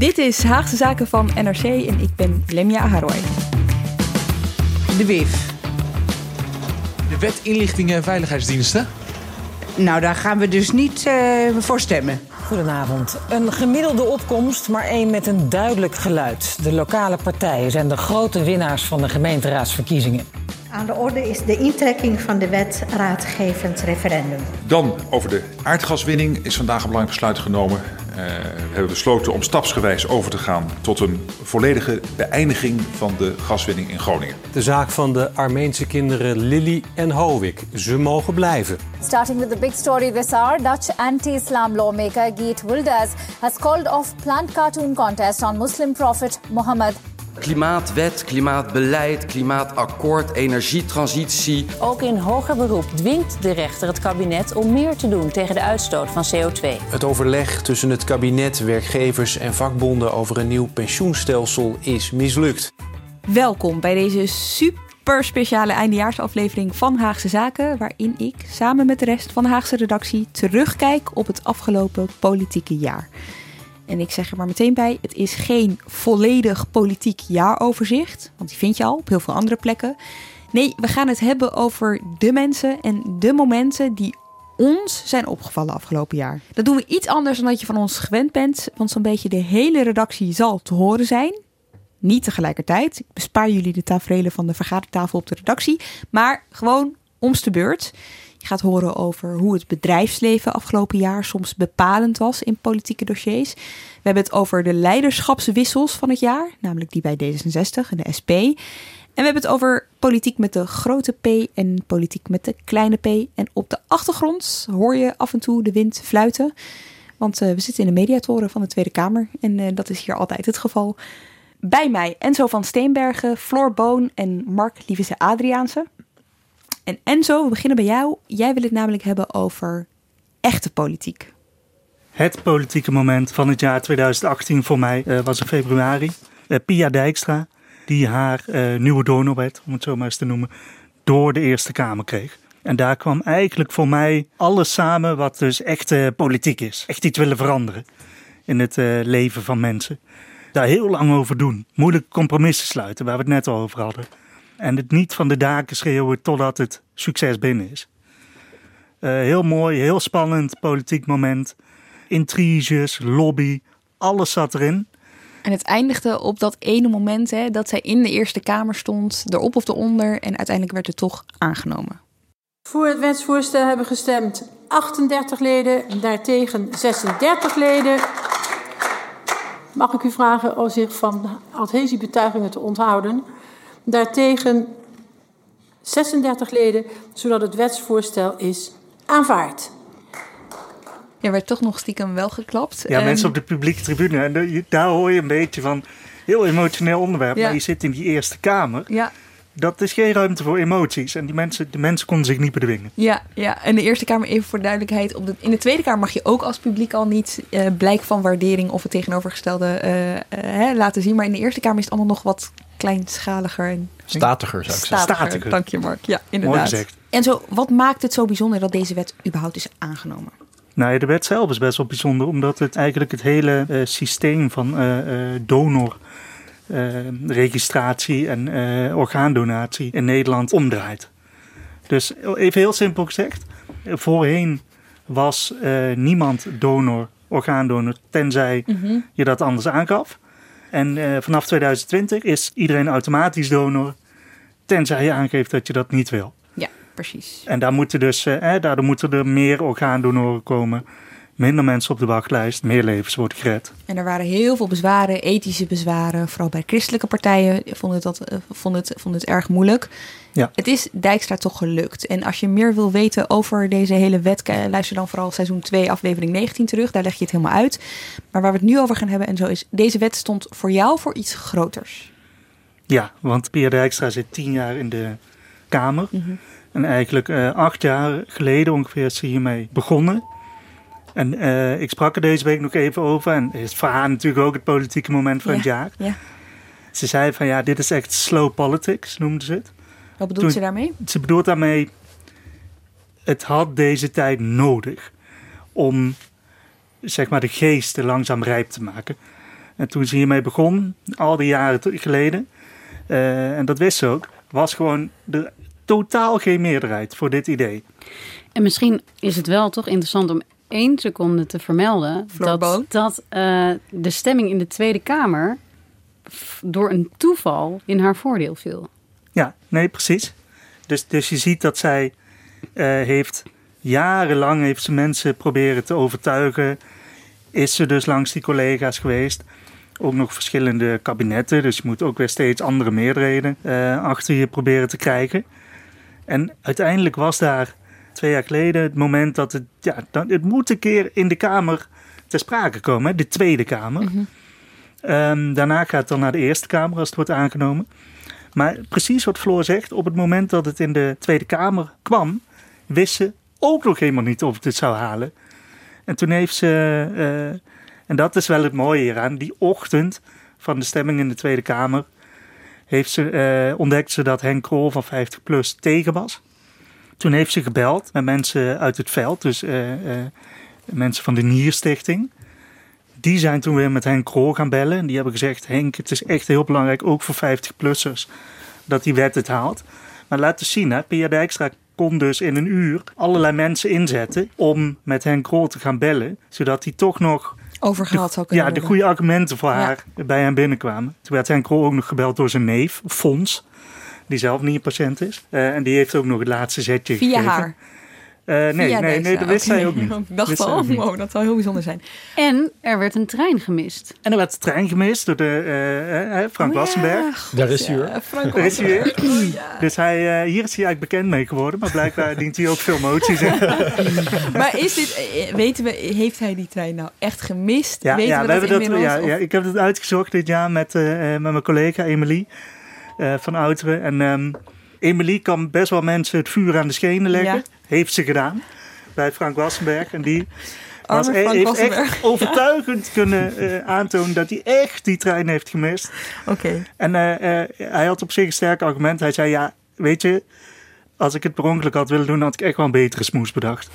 Dit is Haagse Zaken van NRC en ik ben Lemja Aharoy. De WIF. De wet inlichtingen en veiligheidsdiensten. Nou, daar gaan we dus niet uh, voor stemmen. Goedenavond. Een gemiddelde opkomst, maar één met een duidelijk geluid. De lokale partijen zijn de grote winnaars van de gemeenteraadsverkiezingen. Aan de orde is de intrekking van de wet raadgevend referendum. Dan over de aardgaswinning is vandaag een belangrijk besluit genomen. Uh, we hebben besloten om stapsgewijs over te gaan tot een volledige beëindiging van de gaswinning in Groningen. De zaak van de Armeense kinderen Lily en Hovik. Ze mogen blijven. Starting with the big story this hour, Dutch anti-Islam lawmaker Geert Wilders has called off planned cartoon contest on Muslim prophet Muhammad Klimaatwet, klimaatbeleid, klimaatakkoord, energietransitie. Ook in hoger beroep dwingt de rechter het kabinet om meer te doen tegen de uitstoot van CO2. Het overleg tussen het kabinet, werkgevers en vakbonden over een nieuw pensioenstelsel is mislukt. Welkom bij deze super speciale eindejaarsaflevering van Haagse Zaken, waarin ik samen met de rest van de Haagse redactie terugkijk op het afgelopen politieke jaar. En ik zeg er maar meteen bij: het is geen volledig politiek jaaroverzicht, want die vind je al op heel veel andere plekken. Nee, we gaan het hebben over de mensen en de momenten die ons zijn opgevallen afgelopen jaar. Dat doen we iets anders dan dat je van ons gewend bent, want zo'n beetje de hele redactie zal te horen zijn. Niet tegelijkertijd. Ik bespaar jullie de tafereelen van de vergadertafel op de redactie, maar gewoon omste beurt. Je gaat horen over hoe het bedrijfsleven afgelopen jaar soms bepalend was in politieke dossiers. We hebben het over de leiderschapswissels van het jaar, namelijk die bij D66 en de SP. En we hebben het over politiek met de grote P en politiek met de kleine P. En op de achtergrond hoor je af en toe de wind fluiten. Want uh, we zitten in de mediatoren van de Tweede Kamer. En uh, dat is hier altijd het geval. Bij mij Enzo van Steenbergen, Floor Boon en Mark Lievese Adriaanse. En Enzo, we beginnen bij jou. Jij wil het namelijk hebben over echte politiek. Het politieke moment van het jaar 2018 voor mij uh, was in februari. Uh, Pia Dijkstra, die haar uh, nieuwe donorwet, om het zo maar eens te noemen, door de Eerste Kamer kreeg. En daar kwam eigenlijk voor mij alles samen wat dus echt politiek is. Echt iets willen veranderen in het leven van mensen. Daar heel lang over doen. Moeilijke compromissen sluiten, waar we het net al over hadden. En het niet van de daken schreeuwen totdat het succes binnen is. Uh, heel mooi, heel spannend politiek moment. Intriges, lobby, alles zat erin. En het eindigde op dat ene moment hè, dat zij in de Eerste Kamer stond, erop of eronder, en uiteindelijk werd het toch aangenomen. Voor het wetsvoorstel hebben gestemd 38 leden, daartegen 36 leden. Mag ik u vragen om zich van adhesiebetuigingen te onthouden? Daartegen 36 leden, zodat het wetsvoorstel is aanvaard. Ja, werd toch nog stiekem wel geklapt. Ja, mensen op de publieke tribune. En daar hoor je een beetje van heel emotioneel onderwerp. Ja. Maar je zit in die Eerste Kamer. Ja. Dat is geen ruimte voor emoties. En die mensen, de mensen konden zich niet bedwingen. Ja, ja, en de Eerste Kamer, even voor duidelijkheid. Op de, in de Tweede Kamer mag je ook als publiek al niet uh, blijk van waardering of het tegenovergestelde uh, uh, laten zien. Maar in de Eerste Kamer is het allemaal nog wat kleinschaliger en statiger zou ik zeggen. Statiger. Dank je, Mark. Ja, inderdaad. Mooi gezegd. En zo, wat maakt het zo bijzonder dat deze wet überhaupt is aangenomen? Nou, de wet zelf is best wel bijzonder, omdat het eigenlijk het hele uh, systeem van uh, uh, donor. Registratie en orgaandonatie in Nederland omdraait. Dus even heel simpel gezegd: voorheen was niemand donor, orgaandonor, tenzij mm -hmm. je dat anders aangaf. En vanaf 2020 is iedereen automatisch donor, tenzij je aangeeft dat je dat niet wil. Ja, precies. En daar moeten dus, daardoor moeten er meer orgaandonoren komen minder mensen op de wachtlijst, meer levens worden gered. En er waren heel veel bezwaren, ethische bezwaren. Vooral bij christelijke partijen vonden het, dat, vonden het, vonden het erg moeilijk. Ja. Het is Dijkstra toch gelukt. En als je meer wil weten over deze hele wet, luister dan vooral seizoen 2, aflevering 19 terug. Daar leg je het helemaal uit. Maar waar we het nu over gaan hebben en zo is, deze wet stond voor jou voor iets groters. Ja, want Pierre Dijkstra zit tien jaar in de Kamer. Mhm. En eigenlijk uh, acht jaar geleden ongeveer is ze hiermee begonnen. En uh, ik sprak er deze week nog even over. En het is voor haar natuurlijk ook het politieke moment van ja, het jaar. Ja. Ze zei van ja, dit is echt slow politics, noemde ze het. Wat bedoelt Toen, ze daarmee? Ze bedoelt daarmee, het had deze tijd nodig om zeg maar de geesten langzaam rijp te maken. En toen ze hiermee begon, al die jaren geleden, uh, en dat wist ze ook, was gewoon er totaal geen meerderheid voor dit idee. En misschien is het wel toch interessant om één seconde te vermelden dat, dat uh, de stemming in de Tweede Kamer door een toeval in haar voordeel viel. Ja, nee, precies. Dus, dus je ziet dat zij uh, heeft jarenlang heeft ze mensen proberen te overtuigen. Is ze dus langs die collega's geweest. Ook nog verschillende kabinetten. Dus je moet ook weer steeds andere meerderheden uh, achter je proberen te krijgen. En uiteindelijk was daar twee jaar geleden het moment dat het, ja, dan, het moet een keer in de Kamer ter sprake komen, de Tweede Kamer. Mhm. um, daarna gaat het dan naar de Eerste Kamer als het wordt aangenomen. Maar precies wat Floor zegt, op het moment dat het in de Tweede Kamer kwam, wist ze ook nog helemaal niet of het het zou halen. En toen heeft ze, uh, en dat is wel het mooie hieraan, die ochtend van de stemming in de Tweede Kamer, heeft ze, uh, ontdekt ze dat Henk Krol van 50PLUS tegen was. Toen heeft ze gebeld met mensen uit het veld, dus uh, uh, mensen van de Nierstichting. Die zijn toen weer met Henk Krol gaan bellen. En die hebben gezegd: Henk, het is echt heel belangrijk, ook voor 50-plussers, dat die wet het haalt. Maar laat eens zien, hè, Pia Dijkstra kon dus in een uur allerlei mensen inzetten om met Henk Krol te gaan bellen, zodat hij toch nog overgehaald zou kunnen ja, de goede argumenten voor Ja. haar bij hem binnenkwamen. Toen werd Henk Krol ook nog gebeld door zijn neef, Fons, die zelf niet een patiënt is. Eh, en die heeft ook nog het laatste zetje Via gegeven. haar? Eh, nee, Via nee, nee, dat wist Oké. zij ook niet. Ik dacht wow, dat zou heel bijzonder zijn. En er werd een trein gemist. En er werd de trein gemist door de, eh, eh, Frank Oh ja, Wassenberg. Daar is hij hoor. Ja, Frank Daar is hij weer. Dus hij, hier is hij eigenlijk bekend mee geworden. Maar blijkbaar dient hij ook veel moties in. Maar is dit, weten we, heeft hij die trein nou echt gemist? Ja, weten ja, we, we hebben dat, ja, Of- ja, ik heb het uitgezocht dit jaar met, met mijn collega Emily eh, van Outeren. En ehm Emily kan best wel mensen het vuur aan de schenen leggen. Ja. Heeft ze gedaan bij Frank Wassenberg. En die was, Frank heeft Wassenberg. echt overtuigend kunnen eh, aantonen dat hij echt die trein heeft gemist. Oké. En eh, hij had op zich een sterk argument. Hij zei, ja, weet je, als ik het per ongeluk had willen doen, had ik echt wel een betere smoes bedacht.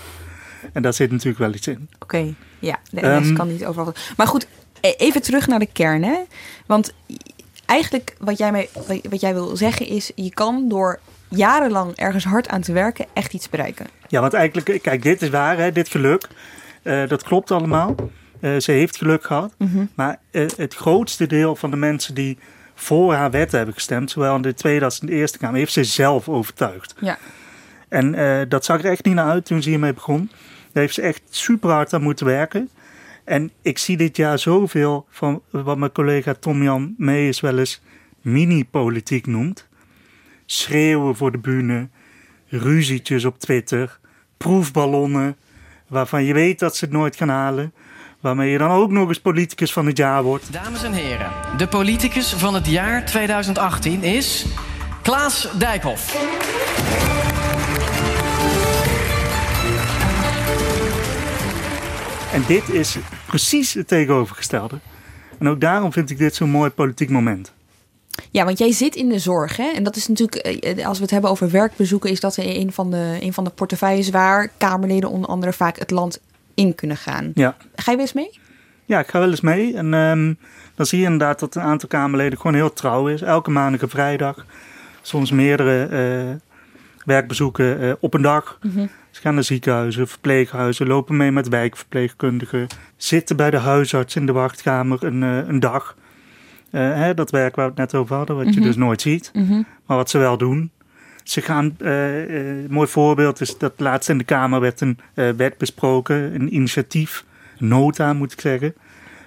En daar zit natuurlijk wel iets in. Oké, ja, de Ehm, kan niet overal. Maar goed, e- even terug naar de kern, hè? Want eigenlijk wat jij, mij, wat jij wil zeggen is, je kan door jarenlang ergens hard aan te werken echt iets bereiken. Ja, want eigenlijk, kijk, dit is waar, hè, dit geluk. Eh, dat klopt allemaal. Eh, ze heeft geluk gehad. Mhm. Maar eh, het grootste deel van de mensen die voor haar wet hebben gestemd, zowel in de Tweede als in de Eerste Kamer, heeft ze zelf overtuigd. Ja. En dat zag er echt niet naar uit toen ze hiermee begon. Daar heeft ze echt super hard aan moeten werken. En ik zie dit jaar zoveel van wat mijn collega Tom-Jan Meijers wel eens mini-politiek noemt. Schreeuwen voor de bühne, ruzietjes op Twitter, proefballonnen, waarvan je weet dat ze het nooit gaan halen. Waarmee je dan ook nog eens politicus van het jaar wordt. Dames en heren, de politicus van het jaar 2018 is Klaas Dijkhoff. En dit is precies het tegenovergestelde. En ook daarom vind ik dit zo'n mooi politiek moment. Ja, want jij zit in de zorg, hè? En dat is natuurlijk, eh, als we het hebben over werkbezoeken, is dat een van de, een van de portefeuilles waar Kamerleden onder andere vaak het land in kunnen gaan. Ja. Ga je weer eens mee? Ja, ik ga wel eens mee. En ehm, dan zie je inderdaad dat een aantal Kamerleden gewoon heel trouw is. Elke maandag en vrijdag. Soms meerdere eh, werkbezoeken eh, op een dag. Mhm. Ze gaan naar ziekenhuizen, verpleeghuizen, lopen mee met wijkverpleegkundigen. Zitten bij de huisarts in de wachtkamer een, eh, een dag. hè, dat werk waar we het net over hadden, wat je Mhm. dus nooit ziet. Mhm. Maar wat ze wel doen. Ze gaan, eh, eh, een mooi voorbeeld is dat laatst in de Kamer werd een eh, wet besproken, een initiatief, nota moet ik zeggen,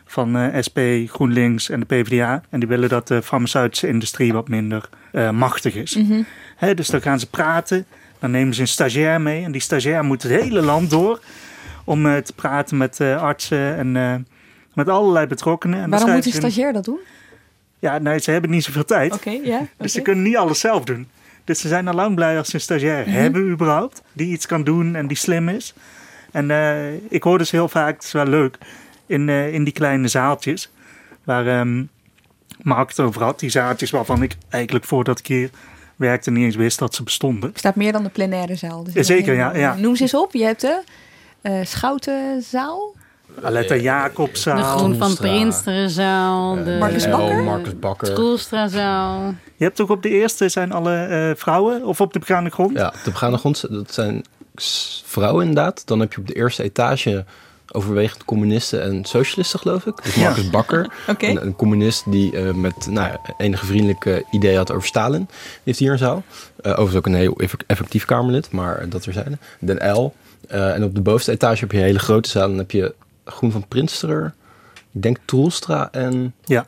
van eh, SP, GroenLinks en de PvdA. En die willen dat de farmaceutische industrie wat minder eh, machtig is. Mhm. Hè, dus dan gaan ze praten, dan nemen ze een stagiair mee en die stagiair moet het hele land door om eh, te praten met eh, artsen en eh, met allerlei betrokkenen. En Waarom moet een stagiair dat doen? Ja, nee, ze hebben niet zoveel tijd. Oké, ja. Dus ze kunnen niet alles zelf doen. Dus ze zijn al lang blij als ze een stagiair Mhm. hebben überhaupt. Die iets kan doen en die slim is. En ik hoor dus heel vaak, het is wel leuk, in, in die kleine zaaltjes. Waar ehm Mark het over had. Die zaaltjes waarvan ik eigenlijk voordat ik hier werkte niet eens wist dat ze bestonden. Er staat meer dan de plenaire zaal. Dus Ja, zeker, ja, ja. Noem ze eens op. Je hebt de eh Schoutenzaal. Aletta Jacobszaal. De Groen van Prinsterenzaal. De Marcus Bakker? Marcus Bakker. Troelstrazaal. Je hebt ook op de eerste zijn alle eh, vrouwen of op de begaande grond? Ja, op de begaande grond, dat zijn vrouwen inderdaad. Dan heb je op de eerste etage overwegend communisten en socialisten, geloof ik. Dus Ja. Marcus Bakker, een, een communist die eh, met nou, enige vriendelijke ideeën had over Stalin. Die heeft hier een zaal. Eh, overigens ook een heel eff- effectief Kamerlid, maar dat er zijn. Den L. Eh, en op de bovenste etage heb je een hele grote zaal. Dan heb je Groen van Prinsterer, ik denk Troelstra en ja.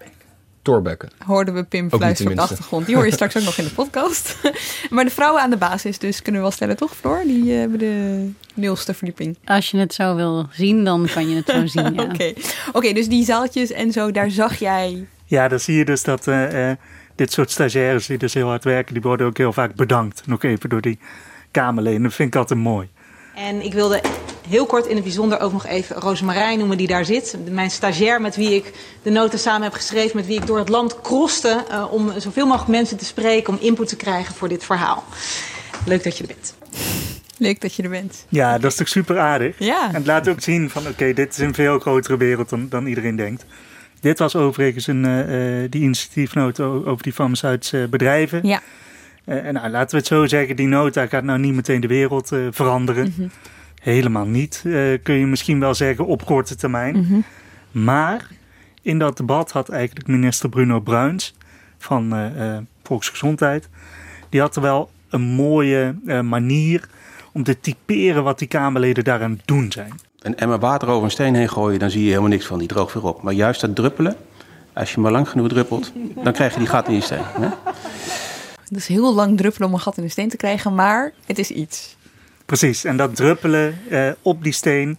Torbekke. Hoorden we Pim fluisteren op de achtergrond. Die hoor je straks ook nog in de podcast. maar de vrouwen aan de basis, dus kunnen we wel stellen, toch Floor? Die eh, hebben de nulste verdieping. Als je het zo wil zien, dan kan je het zo zien. Ja. Oké, Oké, dus die zaaltjes en zo, daar zag jij... Ja, dan zie je dus dat eh, eh, dit soort stagiaires die dus heel hard werken, die worden ook heel vaak bedankt. Nog even door die Kamerleden. Dat vind ik altijd mooi. En ik wilde heel kort in het bijzonder ook nog even Rosemarijn noemen die daar zit. Mijn stagiair met wie ik de nota samen heb geschreven, met wie ik door het land kroste eh, om zoveel mogelijk mensen te spreken, om input te krijgen voor dit verhaal. Leuk dat je er bent. Leuk dat je er bent. Ja, dat is toch super aardig. Ja. En het laat ook zien van, oké, dit is een veel grotere wereld dan, dan iedereen denkt. Dit was overigens een, eh, eh, die initiatiefnota over die farmaceutische bedrijven. Ja. Eh, en nou, laten we het zo zeggen, die nota gaat nou niet meteen de wereld eh, veranderen. Mhm. Helemaal niet, eh, kun je misschien wel zeggen op korte termijn. Mhm. Maar in dat debat had eigenlijk minister Bruno Bruins van eh, eh, Volksgezondheid... die had er wel een mooie eh, manier om te typeren wat die Kamerleden daaraan het doen zijn. een emmer water over een steen heen gooien, dan zie je helemaal niks van. Die droogt weer op. Maar juist dat druppelen, als je maar lang genoeg druppelt, dan krijg je die gat in je steen. Hè? Het is heel lang druppelen om een gat in de steen te krijgen, maar het is iets. Precies, en dat druppelen eh, op die steen,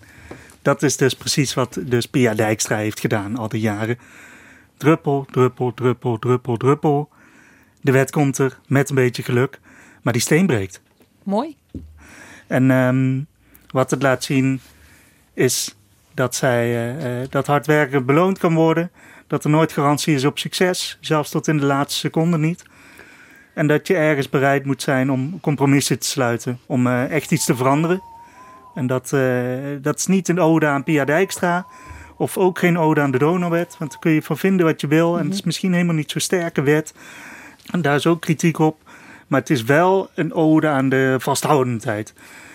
dat is dus precies wat dus Pia Dijkstra heeft gedaan al die jaren. Druppel, druppel, druppel, druppel, druppel. De wet komt er met een beetje geluk, maar die steen breekt. Mooi. En ehm, wat het laat zien is dat, zij, eh, eh, dat hard werken beloond kan worden. Dat er nooit garantie is op succes, zelfs tot in de laatste seconde niet. En dat je ergens bereid moet zijn om compromissen te sluiten, om eh, echt iets te veranderen. En dat, eh, dat is niet een ode aan Pia Dijkstra, of ook geen ode aan de Donauwet. Want daar kun je van vinden wat je wil. En het is misschien helemaal niet zo'n sterke wet. En daar is ook kritiek op. Maar het is wel een ode aan de vasthoudendheid.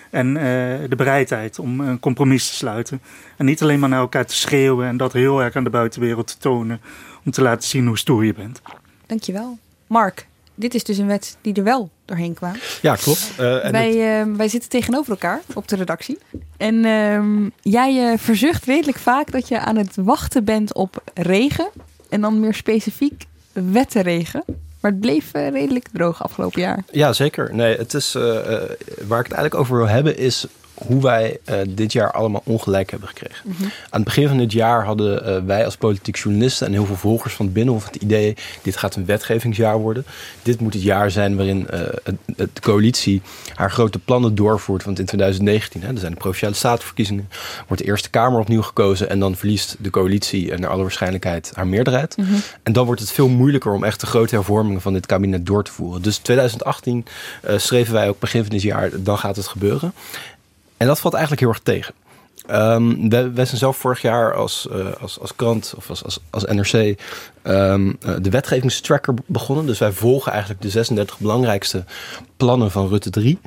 En eh, de bereidheid om een compromis te sluiten. En niet alleen maar naar elkaar te schreeuwen en dat heel erg aan de buitenwereld te tonen. Om te laten zien hoe stoer je bent. Dankjewel. Mark, dit is dus een wet die er wel doorheen kwam. Ja, klopt. Eh, en wij, eh, wij zitten tegenover elkaar op de redactie. En ehm, jij eh, verzucht redelijk vaak dat je aan het wachten bent op regen. En dan meer specifiek wettenregen. Maar het bleef eh, redelijk droog afgelopen jaar. Ja, zeker. Nee, het is, waar ik het eigenlijk over wil hebben is hoe wij eh, dit jaar allemaal ongelijk hebben gekregen. Mhm. Aan het begin van dit jaar hadden eh, wij als politiek journalisten en heel veel volgers van het Binnenhof het idee: dit gaat een wetgevingsjaar worden. Dit moet het jaar zijn waarin eh, de coalitie haar grote plannen doorvoert. Want in 2019, hè, er zijn de provinciale statenverkiezingen, wordt de Eerste Kamer opnieuw gekozen en dan verliest de coalitie eh, naar alle waarschijnlijkheid haar meerderheid. Mhm. En dan wordt het veel moeilijker om echt de grote hervormingen van dit kabinet door te voeren. Dus 2018 eh, schreven wij ook begin van dit jaar, dan gaat het gebeuren. En dat valt eigenlijk heel erg tegen. Ehm, wij, wij zijn zelf vorig jaar als, eh, als, als krant of als, als, als NRC ehm, eh, de wetgevingstracker begonnen. Dus wij volgen eigenlijk de 36 belangrijkste plannen van Rutte 3.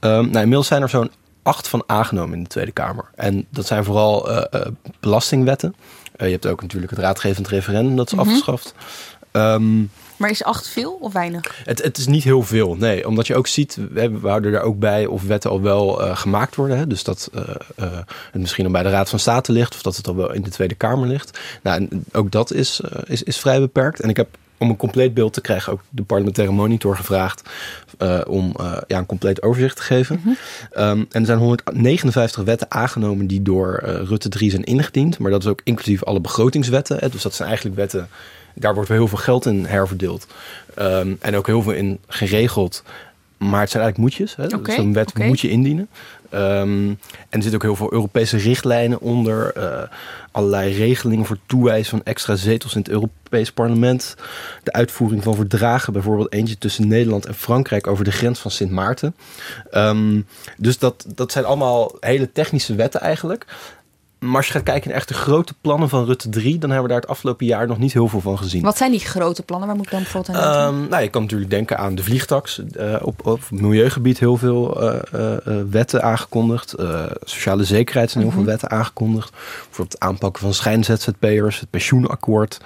Ehm, nou, inmiddels zijn er zo'n acht van aangenomen in de Tweede Kamer. En dat zijn vooral eh, belastingwetten. Je hebt ook natuurlijk het raadgevend referendum, dat is Mhm. afgeschaft. Ehm, Maar is acht veel of weinig? het, het is niet heel veel, nee. Omdat je ook ziet, we, houden er ook bij of wetten al wel eh, gemaakt worden. Hè? Dus dat eh, eh, het misschien al bij de Raad van State ligt... of dat het al wel in de Tweede Kamer ligt. Nou, en ook dat is, is, is vrij beperkt. En ik heb om een compleet beeld te krijgen ook de parlementaire monitor gevraagd... om ja, een compleet overzicht te geven. Ehm, en er zijn 159 wetten aangenomen die door Rutte 3 zijn ingediend. Maar dat is ook inclusief alle begrotingswetten. Hè? Dus dat zijn eigenlijk wetten, daar wordt wel heel veel geld in herverdeeld. Ehm, en ook heel veel in geregeld. Maar het zijn eigenlijk moetjes. Hè? Zo'n wet moet je indienen. Ehm, en er zitten ook heel veel Europese richtlijnen onder. eh, allerlei regelingen voor toewijzen van extra zetels in het Europees Parlement. De uitvoering van verdragen, bijvoorbeeld eentje tussen Nederland en Frankrijk over de grens van Sint Maarten. Ehm, dus dat, dat zijn allemaal hele technische wetten eigenlijk. Maar als je gaat kijken naar echt de grote plannen van Rutte 3, dan hebben we daar het afgelopen jaar nog niet heel veel van gezien. Wat zijn die grote plannen? Waar moet ik dan bijvoorbeeld aan denken? Ehm, nou, je kan natuurlijk denken aan de vliegtax. Eh, op, op milieugebied heel veel eh, eh, wetten aangekondigd. Sociale zekerheid zijn heel Mhm. veel wetten aangekondigd. Bijvoorbeeld het aanpakken van schijn-ZZP'ers, het pensioenakkoord.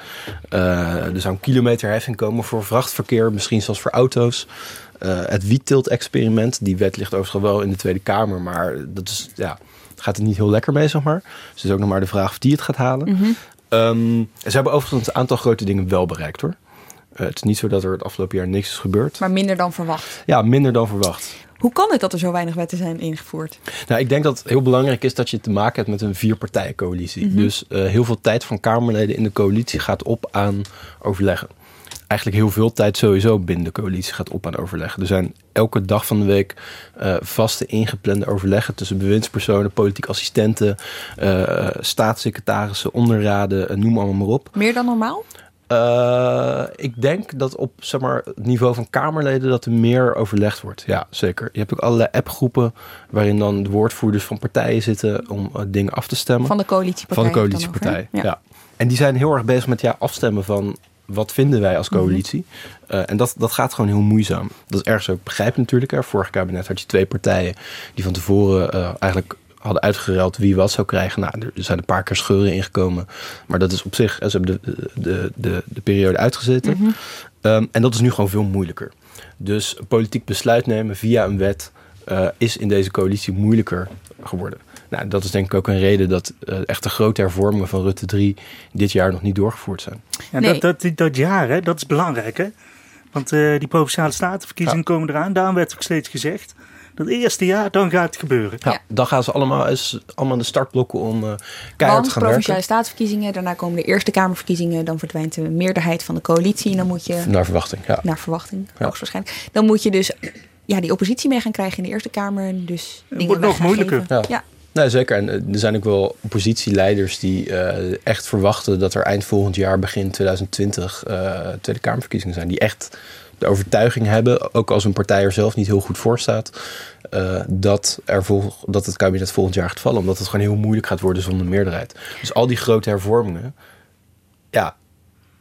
Er zou een kilometerheffing komen voor vrachtverkeer, misschien zelfs voor auto's. Eh, het wietteelt-experiment, die wet ligt overigens wel in de Tweede Kamer, maar dat is, ja, gaat het niet heel lekker mee, zeg maar. Dus het is ook nog maar de vraag of die het gaat halen. Ehm, ze hebben overigens een aantal grote dingen wel bereikt hoor. Eh, het is niet zo dat er het afgelopen jaar niks is gebeurd. Maar minder dan verwacht. Ja, minder dan verwacht. Hoe kan het dat er zo weinig wetten zijn ingevoerd? Nou, ik denk dat het heel belangrijk is dat je te maken hebt met een vierpartijencoalitie. Mhm. Dus eh, heel veel tijd van Kamerleden in de coalitie gaat op aan overleggen. Eigenlijk heel veel tijd sowieso binnen de coalitie gaat op aan overleggen. Er zijn elke dag van de week eh, vaste ingeplande overleggen tussen bewindspersonen, politiek assistenten, eh, staatssecretarissen, onderraden, eh, noem allemaal maar op. Meer dan normaal? Ik denk dat op zeg maar, het niveau van Kamerleden dat er meer overlegd wordt. Ja, zeker. Je hebt ook allerlei appgroepen waarin dan de woordvoerders van partijen zitten om dingen af te stemmen. Van de coalitiepartijen Van de over, ja. En die zijn heel erg bezig met ja, afstemmen van wat vinden wij als coalitie. Eh, en dat, dat gaat gewoon heel moeizaam. Dat is ergens ook begrijpelijk natuurlijk. Hè. Vorig kabinet had je twee partijen die van tevoren eh, eigenlijk hadden uitgeruild wie wat zou krijgen. Nou, er zijn een paar keer scheuren ingekomen. Maar dat is op zich, ze hebben de, de, de, de periode uitgezeten. Mhm. Ehm, en dat is nu gewoon veel moeilijker. Dus politiek besluit nemen via een wet eh, is in deze coalitie moeilijker geworden. Nou, dat is denk ik ook een reden dat eh, echt de grote hervormingen van Rutte 3 dit jaar nog niet doorgevoerd zijn. Ja, dat, dat, dat, dat jaar, hè, dat is belangrijk. Hè? Want eh, die provinciale statenverkiezingen komen eraan. Daarom werd ook steeds gezegd. Dat eerste jaar, dan gaat het gebeuren. Ja, dan gaan ze allemaal, is allemaal de startblokken om eh keihard Want te gaan provinciale staatsverkiezingen, daarna komen de Eerste Kamerverkiezingen, dan verdwijnt de meerderheid van de coalitie en dan moet je, Naar verwachting, ja. naar verwachting, Ja. hoogstwaarschijnlijk, dan moet je dus ja, die oppositie mee gaan krijgen in de Eerste Kamer dus dingen wordt nog moeilijker. Ja. Nee, zeker. En eh, er zijn ook wel oppositieleiders die eh, echt verwachten dat er eind volgend jaar, begin 2020, eh, Tweede Kamerverkiezingen zijn. Die echt de overtuiging hebben, ook als een partij er zelf niet heel goed voor staat, dat, er vol, dat het kabinet volgend jaar gaat vallen. Omdat het gewoon heel moeilijk gaat worden zonder meerderheid. Dus al die grote hervormingen, ja,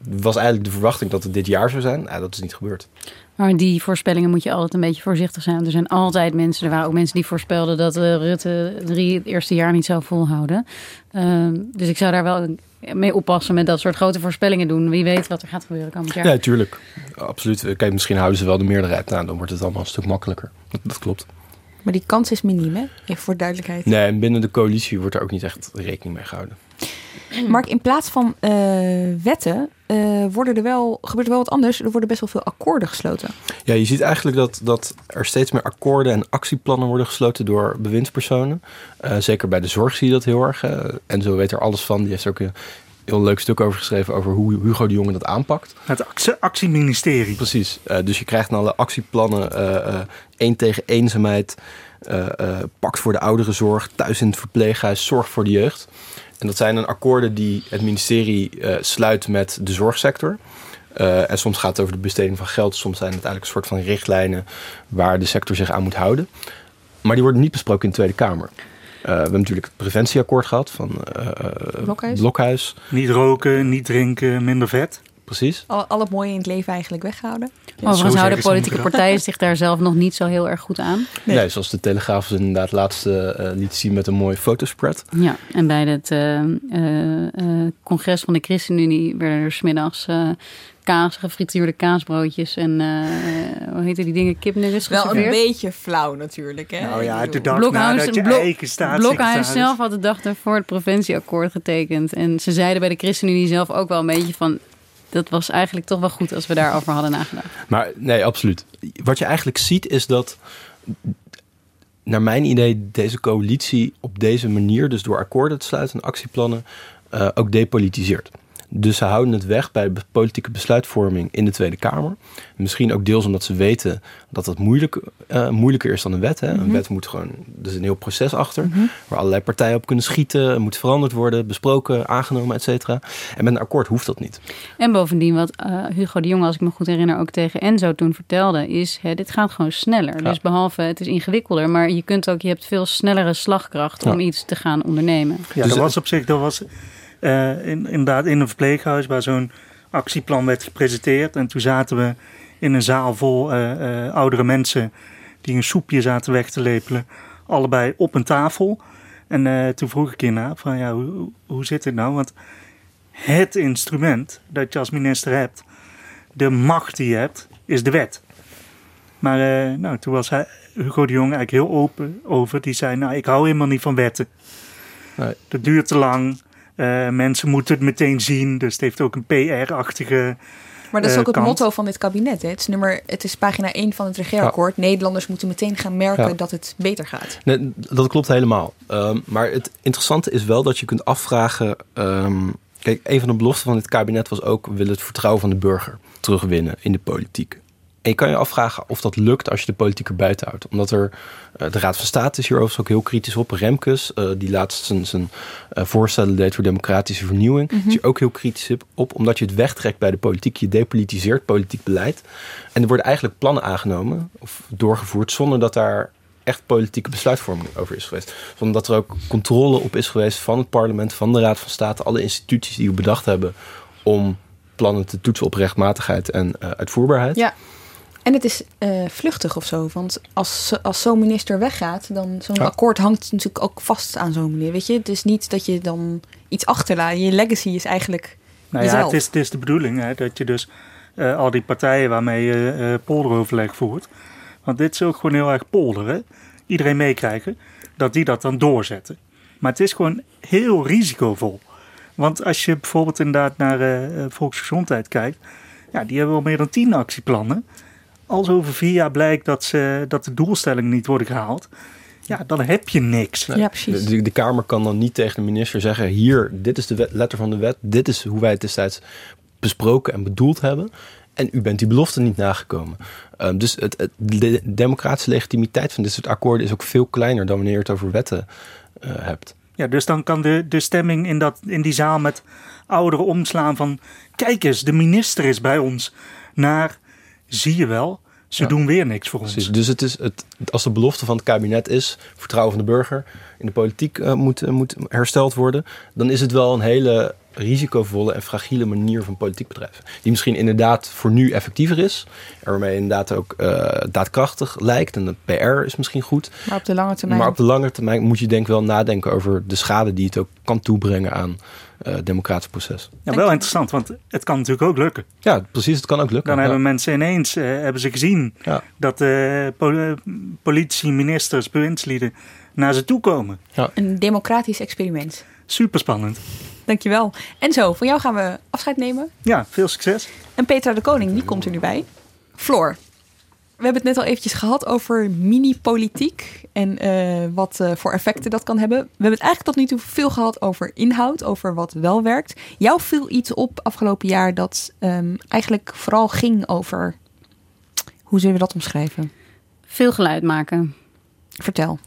was eigenlijk de verwachting dat het dit jaar zou zijn. Nou, dat is niet gebeurd. Maar die voorspellingen moet je altijd een beetje voorzichtig zijn. Er zijn altijd mensen, er waren ook mensen die voorspelden dat eh, Rutte 3 het eerste jaar niet zou volhouden. Ehm, dus ik zou daar wel mee oppassen met dat soort grote voorspellingen doen. Wie weet wat er gaat gebeuren komend jaar. Ja, tuurlijk. Absoluut. Kijk, misschien houden ze wel de meerderheid. Nou, dan wordt het allemaal een stuk makkelijker. Dat, dat klopt. Maar die kans is miniem, hè? Even voor duidelijkheid. Nee, en binnen de coalitie wordt er ook niet echt rekening mee gehouden. Mark, in plaats van eh, wetten eh, worden er wel, gebeurt er wel wat anders. Er worden best wel veel akkoorden gesloten. Ja, je ziet eigenlijk dat, dat er steeds meer akkoorden en actieplannen worden gesloten door bewindspersonen. Eh, zeker bij de zorg zie je dat heel erg. en zo weet er alles van. Die heeft er ook een heel leuk stuk over geschreven over hoe Hugo de Jonge dat aanpakt. Het actie- actieministerie. Precies. Eh, dus je krijgt dan alle actieplannen. eh, eh, één tegen eenzaamheid. eh eh, pact voor de ouderenzorg. Thuis in het verpleeghuis. Zorg voor de jeugd. En dat zijn dan akkoorden die het ministerie eh, sluit met de zorgsector. Eh, en soms gaat het over de besteding van geld. Soms zijn het eigenlijk een soort van richtlijnen waar de sector zich aan moet houden. Maar die worden niet besproken in de Tweede Kamer. Eh, we hebben natuurlijk het preventieakkoord gehad van Blokhuis. Blokhuis. Niet roken, niet drinken, minder vet. Precies. Al, al het mooie in het leven eigenlijk weghouden. Overigens houden politieke partijen zich daar zelf nog niet zo heel erg goed aan. Nee, zoals de Telegraaf ze inderdaad laatst uh, liet zien met een mooie fotospread. Ja, en bij het uh, uh, congres van de ChristenUnie werden er smiddags kaas, gefrituurde kaasbroodjes en hoe heette die dingen, kipnuggets Wel een beetje flauw natuurlijk. Hè? Nou ja, de dag Blokhuis, nadat je Blok, zelf had de dag ervoor het preventieakkoord getekend. En ze zeiden bij de ChristenUnie zelf ook wel een beetje van dat was eigenlijk toch wel goed als we daarover hadden nagedacht. Maar nee, absoluut. Wat je eigenlijk ziet is dat, naar mijn idee, deze coalitie op deze manier, dus door akkoorden te sluiten en actieplannen, uh, ook depolitiseert. Dus ze houden het weg bij politieke besluitvorming in de Tweede Kamer. Misschien ook deels omdat ze weten dat dat moeilijk, uh, moeilijker is dan een wet. Hè? Een Mhm. wet moet gewoon, er is een heel proces achter, waar allerlei partijen op kunnen schieten, moet veranderd worden, besproken, aangenomen, et cetera. En met een akkoord hoeft dat niet. En bovendien, wat uh, Hugo de Jonge, als ik me goed herinner, ook tegen Enzo toen vertelde, is: hè, dit gaat gewoon sneller. Ja. Dus behalve het is ingewikkelder, maar je kunt ook, je hebt veel snellere slagkracht om Ja. iets te gaan ondernemen. Ja, dat was op zich, dat was eh, in, inderdaad in een verpleeghuis waar zo'n actieplan werd gepresenteerd. En toen zaten we in een zaal vol eh, eh, oudere mensen die een soepje zaten weg te lepelen. Allebei op een tafel. En toen vroeg ik hierna van ja, hoe, hoe- zit het nou? Want het instrument dat je als minister hebt, de macht die je hebt, is de wet. Maar nou, toen was hij, Hugo de Jong eigenlijk heel open over. Die zei, nou, ik hou helemaal niet van wetten. Nee. Dat duurt te lang. Eh, mensen moeten het meteen zien. Dus het heeft ook een PR-achtige Maar dat is eh, ook het motto van dit kabinet. Hè? Het, is nummer, het is pagina 1 van het regeerakkoord. Nederlanders moeten meteen gaan merken Ja. dat het beter gaat. Nee, dat klopt helemaal. Ehm, maar het interessante is wel dat je kunt afvragen. ehm, kijk, een van de beloften van dit kabinet was ook: we willen het vertrouwen van de burger terugwinnen in de politiek. En je kan je afvragen of dat lukt als je de politiek er buiten houdt. Omdat er, eh, de Raad van State is hier overigens ook heel kritisch op. Remkes, eh, die laatst zijn, zijn eh, voorstellen deed voor democratische vernieuwing, Mhm. is hier ook heel kritisch op. Omdat je het wegtrekt bij de politiek. Je depolitiseert politiek beleid. En er worden eigenlijk plannen aangenomen of doorgevoerd zonder dat daar echt politieke besluitvorming over is geweest. Zonder dat er ook controle op is geweest van het parlement, van de Raad van State, alle instituties die we bedacht hebben om plannen te toetsen op rechtmatigheid en uitvoerbaarheid. Ja. En het is eh, vluchtig of zo. Want als, als zo'n minister weggaat, dan zo'n Ja. akkoord hangt natuurlijk ook vast aan zo'n manier. Weet je, het is niet dat je dan iets achterlaat. Je legacy is eigenlijk Nou ja, het is, het is de bedoeling hè, dat je dus eh, al die partijen waarmee je eh, polderoverleg voert. Want dit is ook gewoon heel erg polderen. Iedereen meekrijgen. Dat die dat dan doorzetten. Maar het is gewoon heel risicovol. Want als je bijvoorbeeld inderdaad naar volksgezondheid kijkt. Ja, die hebben al meer dan tien actieplannen. Als over vier jaar blijkt dat, ze, dat de doelstellingen niet worden gehaald. Ja, dan heb je niks. Nee, De, de, de Kamer kan dan niet tegen de minister zeggen: hier, dit is de wet- letter van de wet, dit is hoe wij het destijds besproken en bedoeld hebben. En u bent die belofte niet nagekomen. Ehm, dus het, het- de democratische legitimiteit van dit soort akkoorden is ook veel kleiner dan wanneer je het over wetten eh, hebt. Ja, dus dan kan de, de stemming in, dat, in die zaal met ouderen omslaan van... kijk eens, de minister is bij ons. Naar, zie je wel, ze doen weer niks voor ons. Precies. Dus het is het, als de belofte van het kabinet is, vertrouwen van de burger in de politiek eh, moet, eh, moet hersteld worden, dan is het wel een hele risicovolle en fragiele manier van politiek bedrijven. Die misschien inderdaad voor nu effectiever is, en waarmee inderdaad ook eh, daadkrachtig lijkt. En de PR is misschien goed. Maar op de lange termijn. Maar op de lange termijn moet je denk ik wel nadenken over de schade die het ook kan toebrengen aan eh, democratisch proces. Ja, wel interessant, want het kan natuurlijk ook lukken. Ja, precies, het kan ook lukken. Dan Ja. hebben mensen ineens eh, hebben ze gezien dat eh, po- politie, ministers, bewindslieden naar ze toe komen. Een democratisch experiment. Super spannend. Dankjewel. En zo, van jou gaan we afscheid nemen. Ja, veel succes. En Petra de Koning, die komt er nu bij. Floor, we hebben het net al eventjes gehad over mini-politiek en eh, wat eh, voor effecten dat kan hebben. We hebben het eigenlijk tot nu toe veel gehad over inhoud, over wat wel werkt. Jou viel iets op afgelopen jaar dat ehm, eigenlijk vooral ging over, hoe zullen we dat omschrijven? Veel geluid maken. Vertel.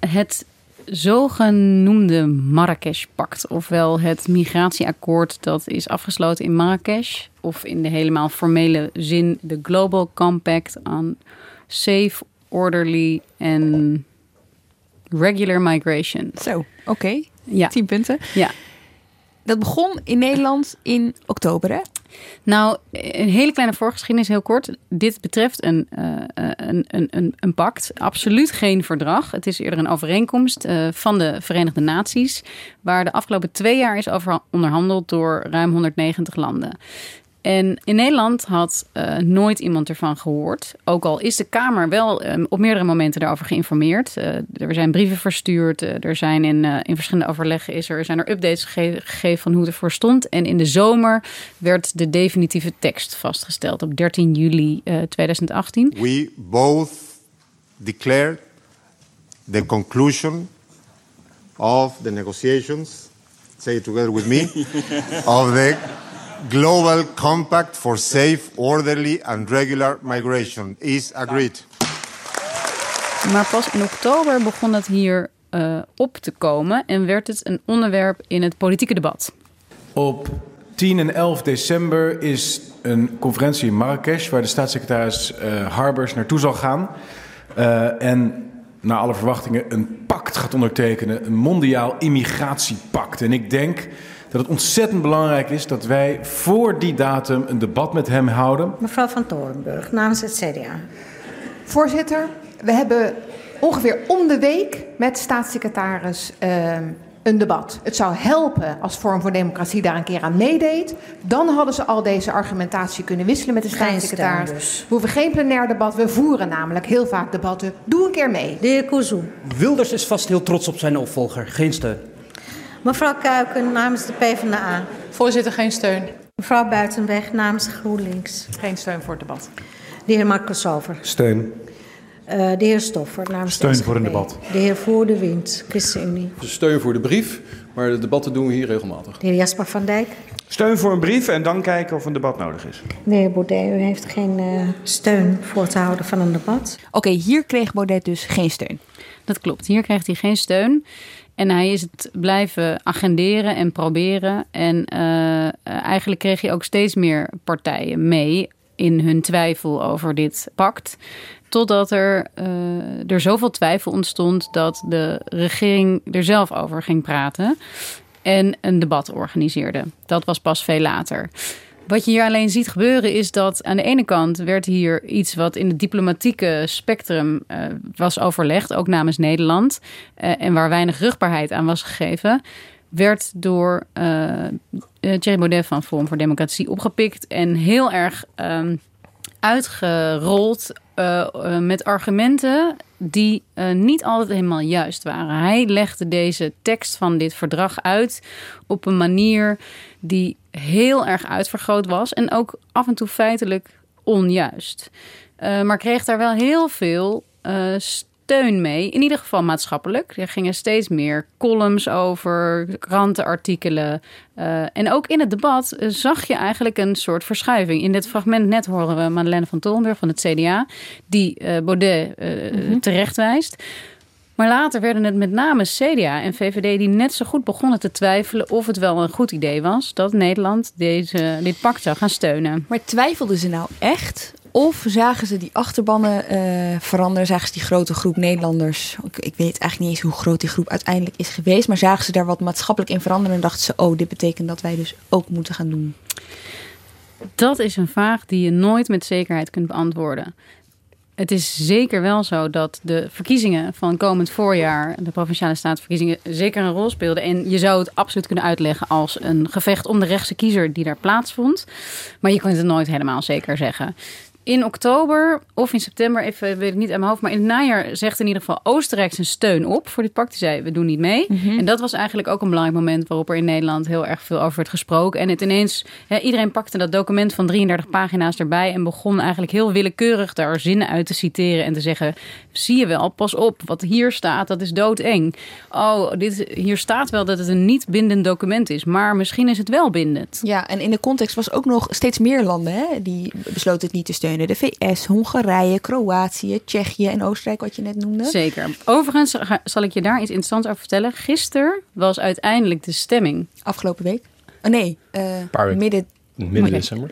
Het zogenoemde Marrakesh-pact, ofwel het migratieakkoord dat is afgesloten in Marrakesh, of in de helemaal formele zin de Global Compact on Safe, Orderly en Regular Migration. Zo, oké. Ja. Tien punten. Ja. Dat begon in Nederland in oktober, hè? Nou, een hele kleine voorgeschiedenis, heel kort. Dit betreft een, uh, een, een, een, een, pact, absoluut geen verdrag. Het is eerder een overeenkomst uh, van de Verenigde Naties, waar de afgelopen twee jaar is over onderhandeld door ruim 190 landen. En in Nederland had uh, nooit iemand ervan gehoord. Ook al is de Kamer wel um, op meerdere momenten daarover geïnformeerd. Uh, er zijn brieven verstuurd. Uh, er zijn in, in verschillende overleggen is er, zijn er updates gege gegeven van hoe het ervoor stond. En in de zomer werd de definitieve tekst vastgesteld op 13 juli 2018. We both declared the conclusion of the negotiations. Say it together with me. of the Global Compact for Safe, Orderly and Regular Migration is agreed. Maar pas in oktober begon het hier uh, op te komen en werd het een onderwerp in het politieke debat. Op 10 en 11 december is een conferentie in Marrakesh waar de staatssecretaris uh, Harbers naartoe zal gaan. Uh, en naar alle verwachtingen een pact gaat ondertekenen, een mondiaal immigratiepact. En ik denk dat het ontzettend belangrijk is dat wij voor die datum een debat met hem houden. Mevrouw van Torenburg, namens het CDA. Voorzitter, we hebben ongeveer om de week met staatssecretaris uh, een debat. Het zou helpen als Vorm voor Democratie daar een keer aan meedeed. Dan hadden ze al deze argumentatie kunnen wisselen met de staatssecretaris. Dus. We hoeven geen plenair debat. We voeren namelijk heel vaak debatten. Doe een keer mee. De heer Kouzou. Wilders is vast heel trots op zijn opvolger. Geen steun. Mevrouw Kuiken namens de PvdA. Voorzitter, geen steun. Mevrouw Buitenweg namens GroenLinks. Geen steun voor het debat. De heer Marcus Over. Steun. Uh, de heer Stoffer namens Steun de voor een debat. De heer Voer de Wind, ChristenUnie. Steun voor de brief, maar de debatten doen we hier regelmatig. De heer Jasper van Dijk. Steun voor een brief en dan kijken of een debat nodig is. De heer Baudet, u heeft geen uh, steun voor het houden van een debat. Oké, okay, hier kreeg Baudet dus geen steun. Dat klopt, hier krijgt hij geen steun. En hij is het blijven agenderen en proberen. En uh, eigenlijk kreeg je ook steeds meer partijen mee in hun twijfel over dit pact. Totdat er, uh, er zoveel twijfel ontstond dat de regering er zelf over ging praten. En een debat organiseerde. Dat was pas veel later. Wat je hier alleen ziet gebeuren is dat aan de ene kant werd hier iets wat in het diplomatieke spectrum uh, was overlegd, ook namens Nederland, uh, en waar weinig rugbaarheid aan was gegeven, werd door uh, Thierry Baudet van Forum voor Democratie opgepikt en heel erg um, uitgerold met argumenten die niet altijd helemaal juist waren. Hij legde deze tekst van dit verdrag uit op een manier die heel erg uitvergroot was en ook af en toe feitelijk onjuist. Uh, maar kreeg daar wel heel veel steun mee, in ieder geval maatschappelijk. Er gingen steeds meer columns over, krantenartikelen. Uh, en ook in het debat zag je eigenlijk een soort verschuiving. In dit fragment net horen we Madeleine van Torenburg van het CDA, die Baudet mm -hmm. terechtwijst. Maar later werden het met name CDA en VVD die net zo goed begonnen te twijfelen of het wel een goed idee was dat Nederland deze, dit pact zou gaan steunen. Maar twijfelden ze nou echt? Of zagen ze die achterbannen uh, veranderen? Zagen ze die grote groep Nederlanders? Ik, ik, weet eigenlijk niet eens hoe groot die groep uiteindelijk is geweest. Maar zagen ze daar wat maatschappelijk in veranderen? En dachten ze: oh, dit betekent dat wij dus ook moeten gaan doen? Dat is een vraag die je nooit met zekerheid kunt beantwoorden. Het is zeker wel zo dat de verkiezingen van komend voorjaar, de provinciale staatsverkiezingen, zeker een rol speelden. En je zou het absoluut kunnen uitleggen als een gevecht om de rechtse kiezer die daar plaatsvond. Maar je kunt het nooit helemaal zeker zeggen in oktober of in september, even weet ik niet aan mijn hoofd, maar in het najaar zegt in ieder geval Oostenrijk zijn steun op voor dit pact. Die zei, we doen niet mee. Mm -hmm. En dat was eigenlijk ook een belangrijk moment waarop er in Nederland heel erg veel over werd gesproken. En het ineens, iedereen pakte dat document van 33 pagina's erbij en begon eigenlijk heel willekeurig daar zinnen uit te citeren en te zeggen, zie je wel, pas op, wat hier staat, dat is doodeng. Oh, dit, hier staat wel dat het een niet bindend document is, maar misschien is het wel bindend. Ja, en in de context was ook nog steeds meer landen hè, die besloten het niet te steunen. De VS, Hongarije, Kroatië, Tsjechië en Oostenrijk, wat je net noemde. Zeker. Overigens zal ik je daar iets interessants over vertellen. Gisteren was uiteindelijk de stemming. Afgelopen week? Oh, nee, uh, midden... Midden december.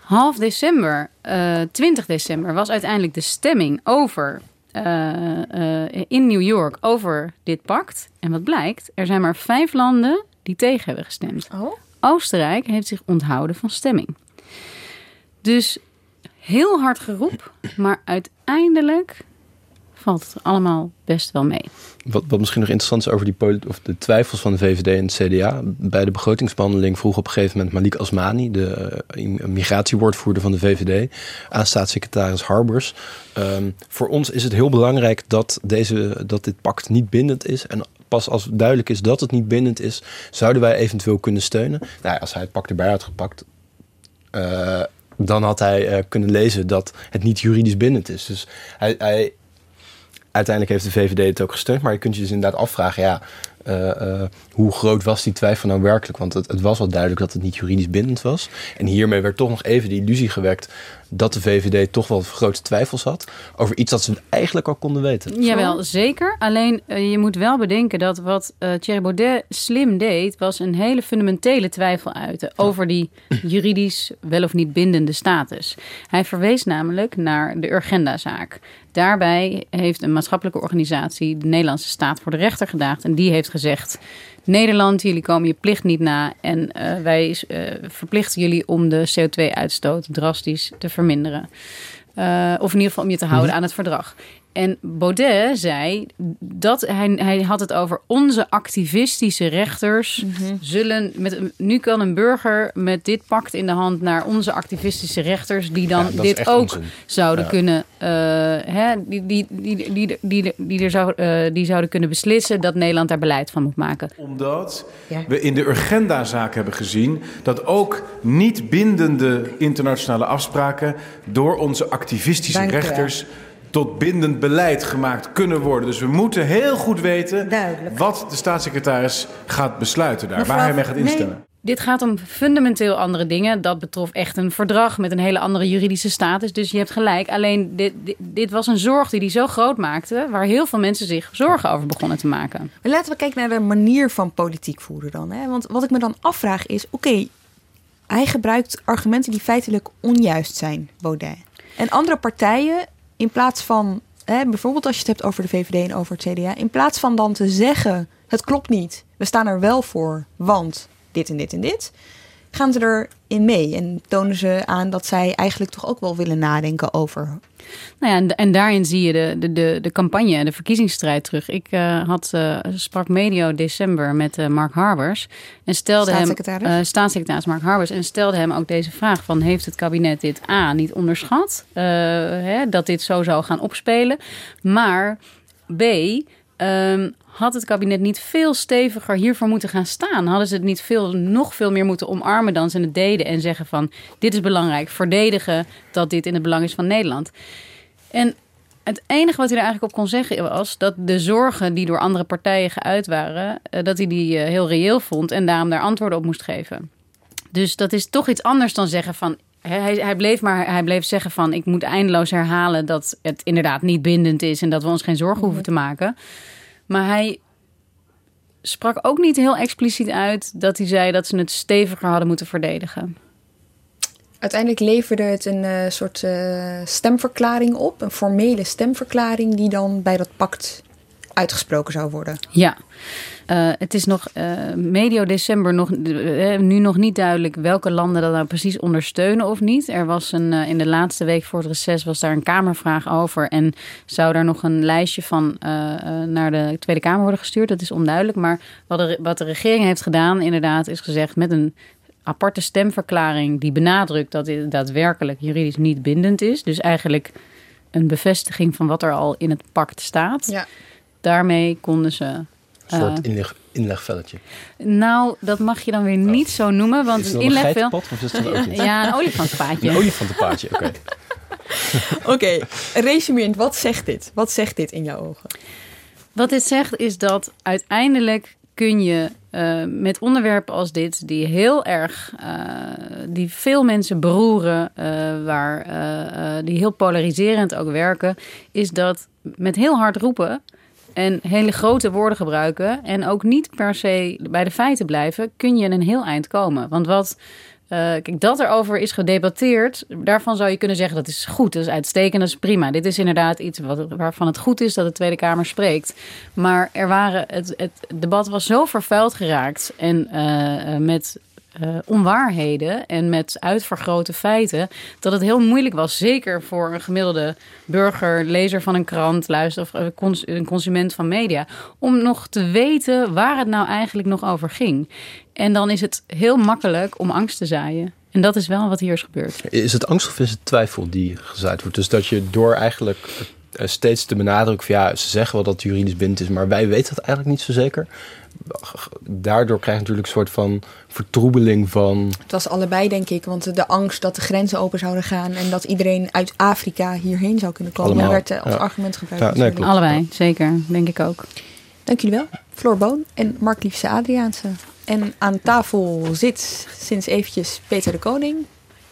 Half december, uh, 20 december, was uiteindelijk de stemming over uh, uh, in New York over dit pact. En wat blijkt, er zijn maar vijf landen die tegen hebben gestemd. Oh? Oostenrijk heeft zich onthouden van stemming. Dus heel hard geroep, maar uiteindelijk valt het allemaal best wel mee. Wat, wat misschien nog interessant is over die of de twijfels van de VVD en het CDA. Bij de begrotingsbehandeling vroeg op een gegeven moment Malik Asmani, de uh, migratiewoordvoerder van de VVD, aan staatssecretaris Harbers. Um, voor ons is het heel belangrijk dat, deze, dat dit pact niet bindend is. En pas als duidelijk is dat het niet bindend is, zouden wij eventueel kunnen steunen. Nou, als hij het pact erbij had gepakt, uh, dan had hij uh, kunnen lezen dat het niet juridisch bindend is. Dus hij, hij uiteindelijk heeft de VVD het ook gesteund. Maar je kunt je dus inderdaad afvragen, ja, uh, hoe groot was die twijfel nou werkelijk? Want het, het, was wel duidelijk dat het niet juridisch bindend was. En hiermee werd toch nog even de illusie gewekt dat de VVD toch wel grote twijfels had over iets dat ze eigenlijk al konden weten. Jawel, zeker. Alleen uh, je moet wel bedenken dat wat uh, Thierry Baudet slim deed, was een hele fundamentele twijfel uiten over die juridisch wel of niet bindende status. Hij verwees namelijk naar de Urgenda-zaak. Daarbij heeft een maatschappelijke organisatie de Nederlandse staat voor de rechter gedaagd en die heeft gezegd Nederland, jullie komen je plicht niet na. En uh, wij uh, verplichten jullie om de CO2-uitstoot drastisch te verminderen. Uh, of in ieder geval om je te houden -hmm. aan het verdrag. En Baudet zei dat hij, hij had het over onze activistische rechters mm -hmm. zullen met nu kan een burger met dit pact in de hand naar onze activistische rechters die dan ja, dit ook onzin. zouden ja. kunnen uh, hè, die, die, die, die, die, die, er zou, uh, die zouden kunnen beslissen dat Nederland daar beleid van moet maken. Omdat ja. we in de Urgenda-zaak hebben gezien dat ook niet bindende internationale afspraken door onze activistische Dank rechters tot bindend beleid gemaakt kunnen worden. Dus we moeten heel goed weten Duidelijk. wat de staatssecretaris gaat besluiten daar, Mevrouw, waar hij mee gaat instemmen. Nee. Dit gaat om fundamenteel andere dingen. Dat betrof echt een verdrag met een hele andere juridische status. Dus je hebt gelijk. Alleen dit, dit, dit was een zorg die hij zo groot maakte... waar heel veel mensen zich zorgen over begonnen te maken. Maar laten we kijken naar de manier van politiek voeren dan. Hè? Want wat ik me dan afvraag is... oké, okay, hij gebruikt argumenten die feitelijk onjuist zijn, Baudet. En andere partijen in plaats van, hè, bijvoorbeeld als je het hebt over de VVD en over het CDA, in plaats van dan te zeggen: het klopt niet, we staan er wel voor, want dit en dit en dit, gaan ze erin mee en tonen ze aan dat zij eigenlijk toch ook wel willen nadenken over. Nou ja, en, en daarin zie je de, de, de, de campagne en de verkiezingsstrijd terug. Ik uh, had, uh, sprak medio december met uh, Mark Harbers en stelde staatssecretaris? hem, staatssecretaris Mark Harbers, en stelde hem ook deze vraag van heeft het kabinet dit A niet onderschat, hè, dat dit zo zou gaan opspelen, maar B um, had het kabinet niet veel steviger hiervoor moeten gaan staan? Hadden ze het niet veel, nog veel meer moeten omarmen dan ze het deden en zeggen van dit is belangrijk, verdedigen dat dit in het belang is van Nederland? En het enige wat hij er eigenlijk op kon zeggen was dat de zorgen die door andere partijen geuit waren, dat hij die heel reëel vond en daarom daar antwoorden op moest geven. Dus dat is toch iets anders dan zeggen van hij, hij, bleef maar hij bleef zeggen van ik moet eindeloos herhalen dat het inderdaad niet bindend is en dat we ons geen zorgen hoeven te maken. Maar hij sprak ook niet heel expliciet uit dat hij zei dat ze het steviger hadden moeten verdedigen. Uiteindelijk leverde het een uh, soort uh, stemverklaring op, een formele stemverklaring die dan bij dat pact uitgesproken zou worden. Ja. Uh, het is nog uh, medio december nog, uh, nu nog niet duidelijk welke landen dat nou precies ondersteunen of niet. Er was een, in de laatste week voor het reces was daar een Kamervraag over. En zou daar nog een lijstje van naar de Tweede Kamer worden gestuurd. Dat is onduidelijk. Maar wat de, wat de regering heeft gedaan, inderdaad, is gezegd met een aparte stemverklaring die benadrukt dat dit daadwerkelijk juridisch niet bindend is. Dus eigenlijk een bevestiging van wat er al in het pact staat. Ja. Daarmee konden ze een soort uh, inleg, inlegvelletje. Nou, dat mag je dan weer niet zo noemen, want is een inlegvel. Of is het een ja, een olifantenpaadje. Een olifantenpaadje, oké. Oké, okay. resumerend, wat zegt dit? Wat zegt dit in jouw ogen? Wat dit zegt is dat uiteindelijk kun je uh, met onderwerpen als dit, die heel erg, uh, die veel mensen beroeren, uh, waar, die heel polariserend ook werken, is dat met heel hard roepen en hele grote woorden gebruiken en ook niet per se bij de feiten blijven, kun je een heel eind komen. Want wat uh, kijk, dat erover is gedebatteerd, daarvan zou je kunnen zeggen dat is goed, dat is uitstekend, dat is prima. Dit is inderdaad iets wat, waarvan het goed is dat de Tweede Kamer spreekt. Maar er waren, het, het debat was zo vervuild geraakt en uh, met uh, onwaarheden en met uitvergrote feiten, dat het heel moeilijk was, zeker voor een gemiddelde burger, lezer van een krant, luister of uh, een consument van media, om nog te weten waar het nou eigenlijk nog over ging. En dan is het heel makkelijk om angst te zaaien. En dat is wel wat hier is gebeurd. Is het angst of is het twijfel die gezaaid wordt? Dus dat je door eigenlijk eh, steeds te benadrukken van ja, ze zeggen wel dat het juridisch bindend is, maar wij weten dat eigenlijk niet zo zeker. Daardoor krijg je natuurlijk een soort van vertroebeling van. Het was allebei, denk ik, want de angst dat de grenzen open zouden gaan en dat iedereen uit Afrika hierheen zou kunnen komen, Allemaal. werd als argument gebruikt. Ja, nee, allebei, zeker, denk ik ook. Dank jullie wel, Floor Boon en Mark Liefse Adriaanse. En aan tafel zit sinds eventjes Peter de Koning,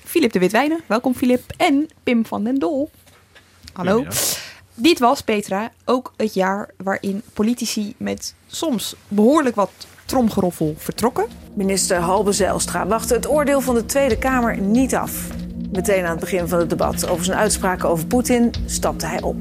Filip de Witwijnen, welkom Filip, en Pim van den Dol. Hallo. Dit was, Petra, ook het jaar waarin politici met soms behoorlijk wat tromgeroffel vertrokken. Minister Halbe Zijlstra wachtte het oordeel van de Tweede Kamer niet af. Meteen aan het begin van het debat over zijn uitspraken over Poetin stapte hij op.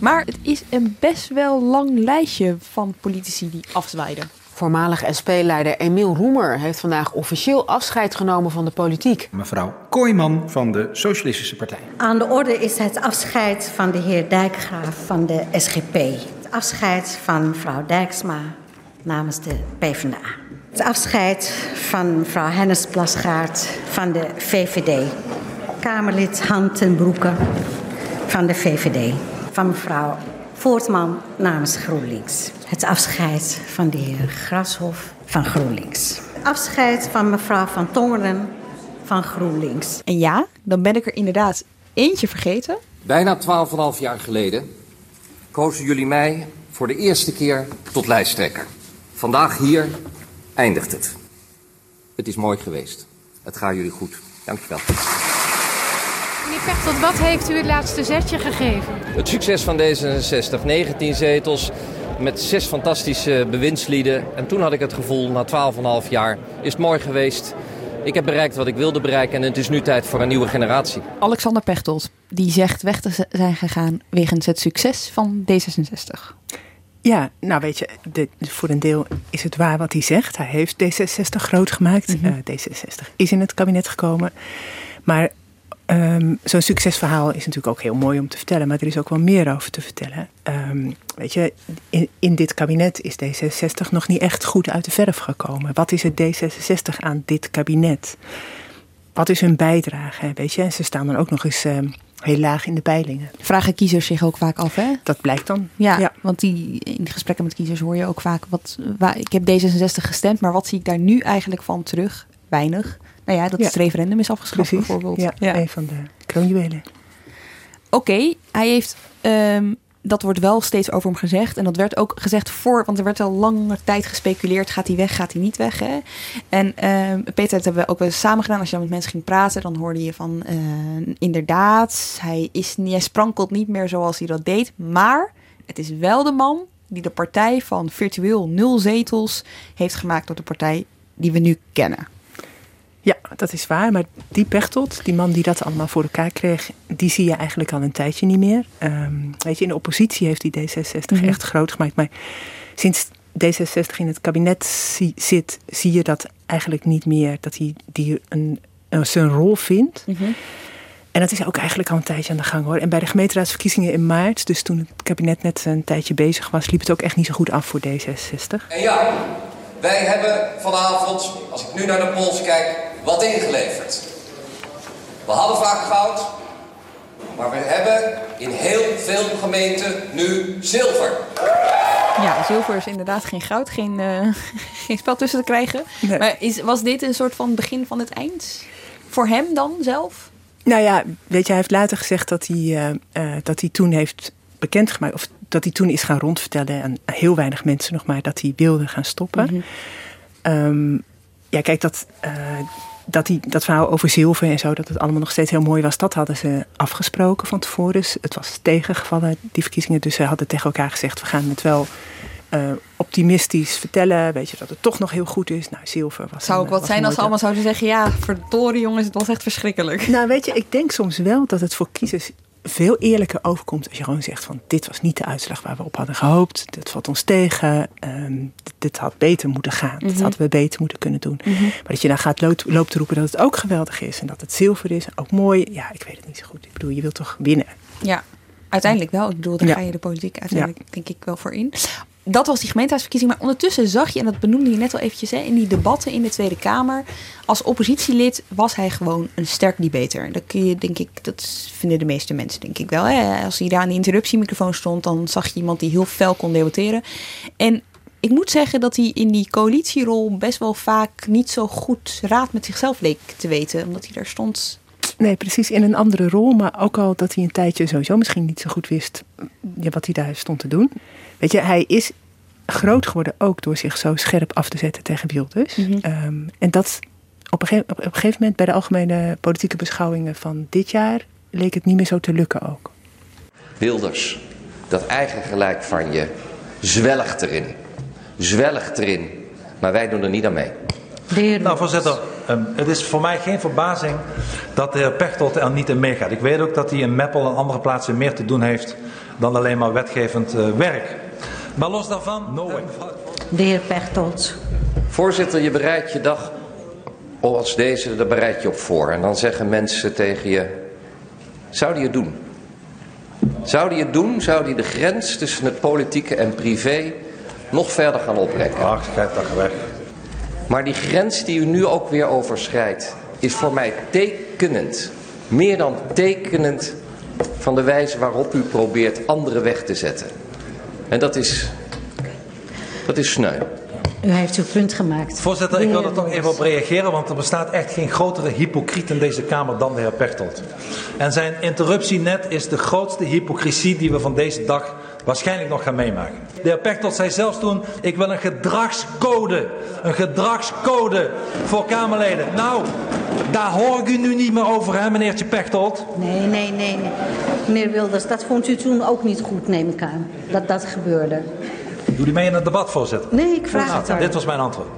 Maar het is een best wel lang lijstje van politici die afzwaaiden. Voormalig SP-leider Emiel Roemer heeft vandaag officieel afscheid genomen van de politiek. Mevrouw Kooijman van de Socialistische Partij. Aan de orde is het afscheid van de heer Dijkgraaf van de SGP. Het afscheid van mevrouw Dijksma namens de PvdA. Het afscheid van mevrouw Hennis Plasgaard van de VVD. Kamerlid Han ten Broeke van de VVD. Van mevrouw Voortman namens GroenLinks. Het afscheid van de heer Grashof van GroenLinks. Afscheid van mevrouw Van Tongeren van GroenLinks. En ja, dan ben ik er inderdaad eentje vergeten. Bijna 12,5 jaar geleden kozen jullie mij voor de eerste keer tot lijsttrekker. Vandaag hier eindigt het. Het is mooi geweest. Het gaat jullie goed. Dankjewel. Meneer Pechtold, wat heeft u het laatste zetje gegeven? Het succes van D66. 19 zetels met zes fantastische bewindslieden. En toen had ik het gevoel, na 12,5 jaar, is het mooi geweest. Ik heb bereikt wat ik wilde bereiken en het is nu tijd voor een nieuwe generatie. Alexander Pechtold, die zegt weg te zijn gegaan wegens het succes van D66. Ja, nou weet je, de, voor een deel is het waar wat hij zegt. Hij heeft D66 groot gemaakt. Mm D66 is in het kabinet gekomen. Maar Ehm, zo'n succesverhaal is natuurlijk ook heel mooi om te vertellen, maar er is ook wel meer over te vertellen. Um, weet je, in, in, dit kabinet is D66 nog niet echt goed uit de verf gekomen. Wat is het D66 aan dit kabinet? Wat is hun bijdrage? Weet je, en ze staan dan ook nog eens um, heel laag in de peilingen. Vragen kiezers zich ook vaak af, hè? Dat blijkt dan. Ja, ja. want die, in gesprekken met kiezers hoor je ook vaak: wat, waar, ik heb D66 gestemd, maar wat zie ik daar nu eigenlijk van terug? Weinig. Nou ja, dat het referendum is afgeschaft bijvoorbeeld. Ja, ja, een van de kroonjuwelen. Oké, hij heeft... Um, dat wordt wel steeds over hem gezegd. En dat werd ook gezegd voor, want er werd al lange tijd gespeculeerd: gaat hij weg, gaat hij niet weg? Hè? En uh, Peter, dat hebben we ook wel samen gedaan. Als je dan met mensen ging praten, dan hoorde je van: uh, inderdaad, hij, is, hij sprankelt niet meer zoals hij dat deed. Maar het is wel de man die de partij van virtueel nul zetels heeft gemaakt door de partij die we nu kennen. Ja, dat is waar. Maar die Pechtold, die man die dat allemaal voor elkaar kreeg, die zie je eigenlijk al een tijdje niet meer. Um, weet je, in de oppositie heeft hij D66 mhm. echt groot gemaakt. Maar sinds D66 in het kabinet zit, zie je dat eigenlijk niet meer. Dat hij die een, zijn rol vindt. Mhm. En dat is ook eigenlijk al een tijdje aan de gang hoor. En bij de gemeenteraadsverkiezingen in maart, dus toen het kabinet net een tijdje bezig was, liep het ook echt niet zo goed af voor D66. En ja, wij hebben vanavond, als ik nu naar de pols kijk, wat ingeleverd. We hadden vaak goud, maar we hebben in heel veel gemeenten nu zilver. Ja, zilver is inderdaad geen goud, geen, uh, geen spel tussen te krijgen. Maar is, was dit een soort van begin van het eind? Voor hem dan zelf? Nou ja, weet je, hij heeft later gezegd dat hij, uh, uh, dat hij toen heeft bekendgemaakt, of dat hij toen is gaan rondvertellen aan heel weinig mensen nog maar, dat hij wilde gaan stoppen. Mm -hmm. ja, kijk, dat, dat, die, dat verhaal over zilver en zo, dat het allemaal nog steeds heel mooi was, dat hadden ze afgesproken van tevoren. Dus het was tegengevallen, die verkiezingen. Dus ze hadden tegen elkaar gezegd, we gaan het wel uh, optimistisch vertellen. Weet je, dat het toch nog heel goed is. Nou, zilver was... Zou ook wat zijn als ze allemaal zouden zeggen, ja, verdorie jongens, het was echt verschrikkelijk. Nou, weet je, ik denk soms wel dat het voor kiezers veel eerlijker overkomt als je gewoon zegt van dit was niet de uitslag waar we op hadden gehoopt. Dit valt ons tegen. ehm, dit, had beter moeten gaan. Dit Mhm. hadden we beter moeten kunnen doen. Mhm. Maar dat je dan gaat loopt, loopt te roepen dat het ook geweldig is. En dat het zilver is. En ook mooi. Ja, ik weet het niet zo goed. Ik bedoel, je wilt toch winnen. Ja, uiteindelijk wel. Ik bedoel, daar Ja. ga je de politiek uiteindelijk denk ik wel voor in. Dat was die gemeenteraadsverkiezing. Maar ondertussen zag je, en dat benoemde je net al eventjes... Hè, in die debatten in de Tweede Kamer... als oppositielid was hij gewoon een sterk debater. Dat kun je, denk ik, dat vinden de meeste mensen denk ik wel. Hè. Als hij daar aan de interruptiemicrofoon stond... dan zag je iemand die heel fel kon debatteren. En ik moet zeggen dat hij in die coalitierol... best wel vaak niet zo goed raad met zichzelf leek te weten. Omdat hij daar stond... Nee, precies in een andere rol. Maar ook al dat hij een tijdje sowieso misschien niet zo goed wist ja, wat hij daar stond te doen. Weet je, hij is groot geworden ook door zich zo scherp af te zetten tegen Wilders. Mhm. Ehm, en dat op een, op een gegeven moment bij de algemene politieke beschouwingen van dit jaar leek het niet meer zo te lukken ook. Wilders, dat eigen gelijk van je, zwelgt erin. Zwelgt erin. Maar wij doen er niet aan mee. Nou, voorzitter, ehm, het is voor mij geen verbazing dat de heer Pechtold er niet in meegaat. Ik weet ook dat hij in Meppel en andere plaatsen meer te doen heeft dan alleen maar wetgevend eh, werk. Maar los daarvan, no way. De heer Pechtold. Voorzitter, je bereidt je dag als deze, daar bereid je op voor. En dan zeggen mensen tegen je, zou die het doen? Zou die het doen? Zou die de grens tussen het politieke en privé nog verder gaan oprekken? Ach, schrijf dat weg. Maar die grens die u nu ook weer overschrijdt, is voor mij tekenend. Meer dan tekenend van de wijze waarop u probeert anderen weg te zetten. En dat is, dat is sneu. U heeft uw punt gemaakt. Voorzitter, ik wil er toch even op reageren, want er bestaat echt geen grotere hypocriet in deze Kamer dan de heer Pechtold. En zijn interruptie net is de grootste hypocrisie die we van deze dag waarschijnlijk nog gaan meemaken. De heer Pechtold zei zelfs toen, ik wil een gedragscode, een gedragscode voor Kamerleden. Nou, daar hoor ik u nu niet meer over, hè meneertje Pechtold? Nee, nee, nee, nee. Meneer Wilders, dat vond u toen ook niet goed, neem ik aan. Dat dat gebeurde. Doe die mee in het debat, voorzitter. Nee, ik vraag Nou, het aan. Dit was mijn antwoord.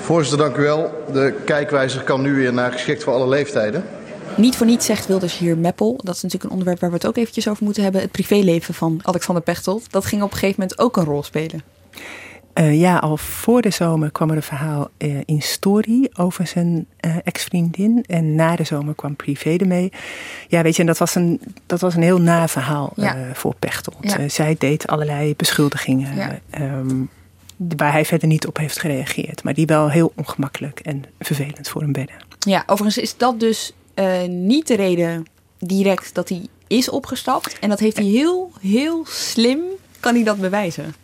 Voorzitter, dank u wel. De kijkwijzer kan nu weer naar geschikt voor alle leeftijden. Niet voor niets zegt Wilders hier Meppel. Dat is natuurlijk een onderwerp waar we het ook eventjes over moeten hebben. Het privéleven van Alexander Pechtold. Dat ging op een gegeven moment ook een rol spelen. Eh, ja, al voor de zomer kwam er een verhaal eh, in Story over zijn eh, ex-vriendin. En na de zomer kwam Privé ermee. Ja, weet je, en dat was een, dat was een heel na verhaal Ja. voor Pechtold. Ja. Zij deed allerlei beschuldigingen Ja. ehm, waar hij verder niet op heeft gereageerd. Maar die wel heel ongemakkelijk en vervelend voor hem werden. Ja, overigens is dat dus eh, niet de reden direct dat hij is opgestapt. En dat heeft hij heel, heel slim, kan hij dat bewijzen.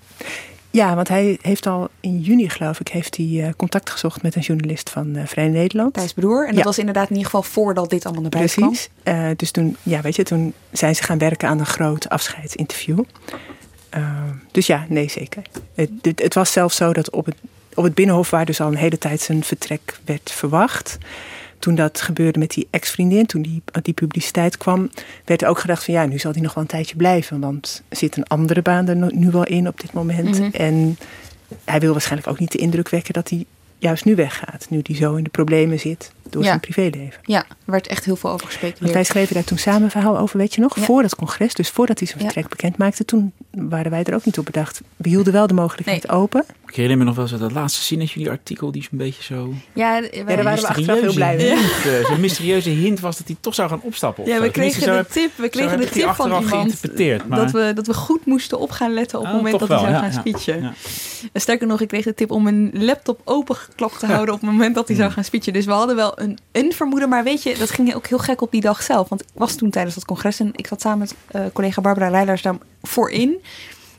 Ja, want hij heeft al in juni, geloof ik, heeft hij eh, contact gezocht met een journalist van eh, Vrij Nederland. Thijs Broer. En dat Ja. was inderdaad in ieder geval voordat dit allemaal naar buiten kwam. Precies. Dus toen, ja, weet je, toen zijn ze gaan werken aan een groot afscheidsinterview. Eh, dus ja, nee, zeker. Het, het, het was zelfs zo dat op het, op het Binnenhof, waar dus al een hele tijd zijn vertrek werd verwacht. Toen dat gebeurde met die ex-vriendin, toen die, die publiciteit kwam, werd er ook gedacht van ja, nu zal hij nog wel een tijdje blijven. Want er zit een andere baan er nu- wel in op dit moment. Mhm. En hij wil waarschijnlijk ook niet de indruk wekken dat hij juist nu weggaat. Nu hij zo in de problemen zit door Ja. zijn privéleven. Ja, er werd echt heel veel over gespeeld. Want wij schreven daar toen samen een verhaal over, weet je nog? Ja. Voor dat congres, dus voordat hij zijn vertrek bekend maakte. Toen waren wij er ook niet op bedacht. We hielden wel de mogelijkheid open. Ik herinner me nog wel eens dat laatste zinnetje, die artikel, die is een beetje zo... Ja, daar waren we achteraf heel blij mee. Hint, eh, Zo'n mysterieuze hint was dat hij toch zou gaan opstappen. of Ja, we kregen zo de heb- tip, we kregen de die tip van iemand geïnterpreteerd. Maar... dat, we, dat we goed moesten op gaan letten op het Oh, moment dat hij zou ja, gaan ja. speechen. Ja. En sterker nog, ik kreeg de tip om een laptop opengeklapt te houden op het moment dat hij Hmm. zou gaan speechen. Dus we hadden wel een, een vermoeden, maar weet je, dat ging ook heel gek op die dag zelf. Want ik was toen tijdens dat congres en ik zat samen met eh, collega Barbara Reilers daar voorin.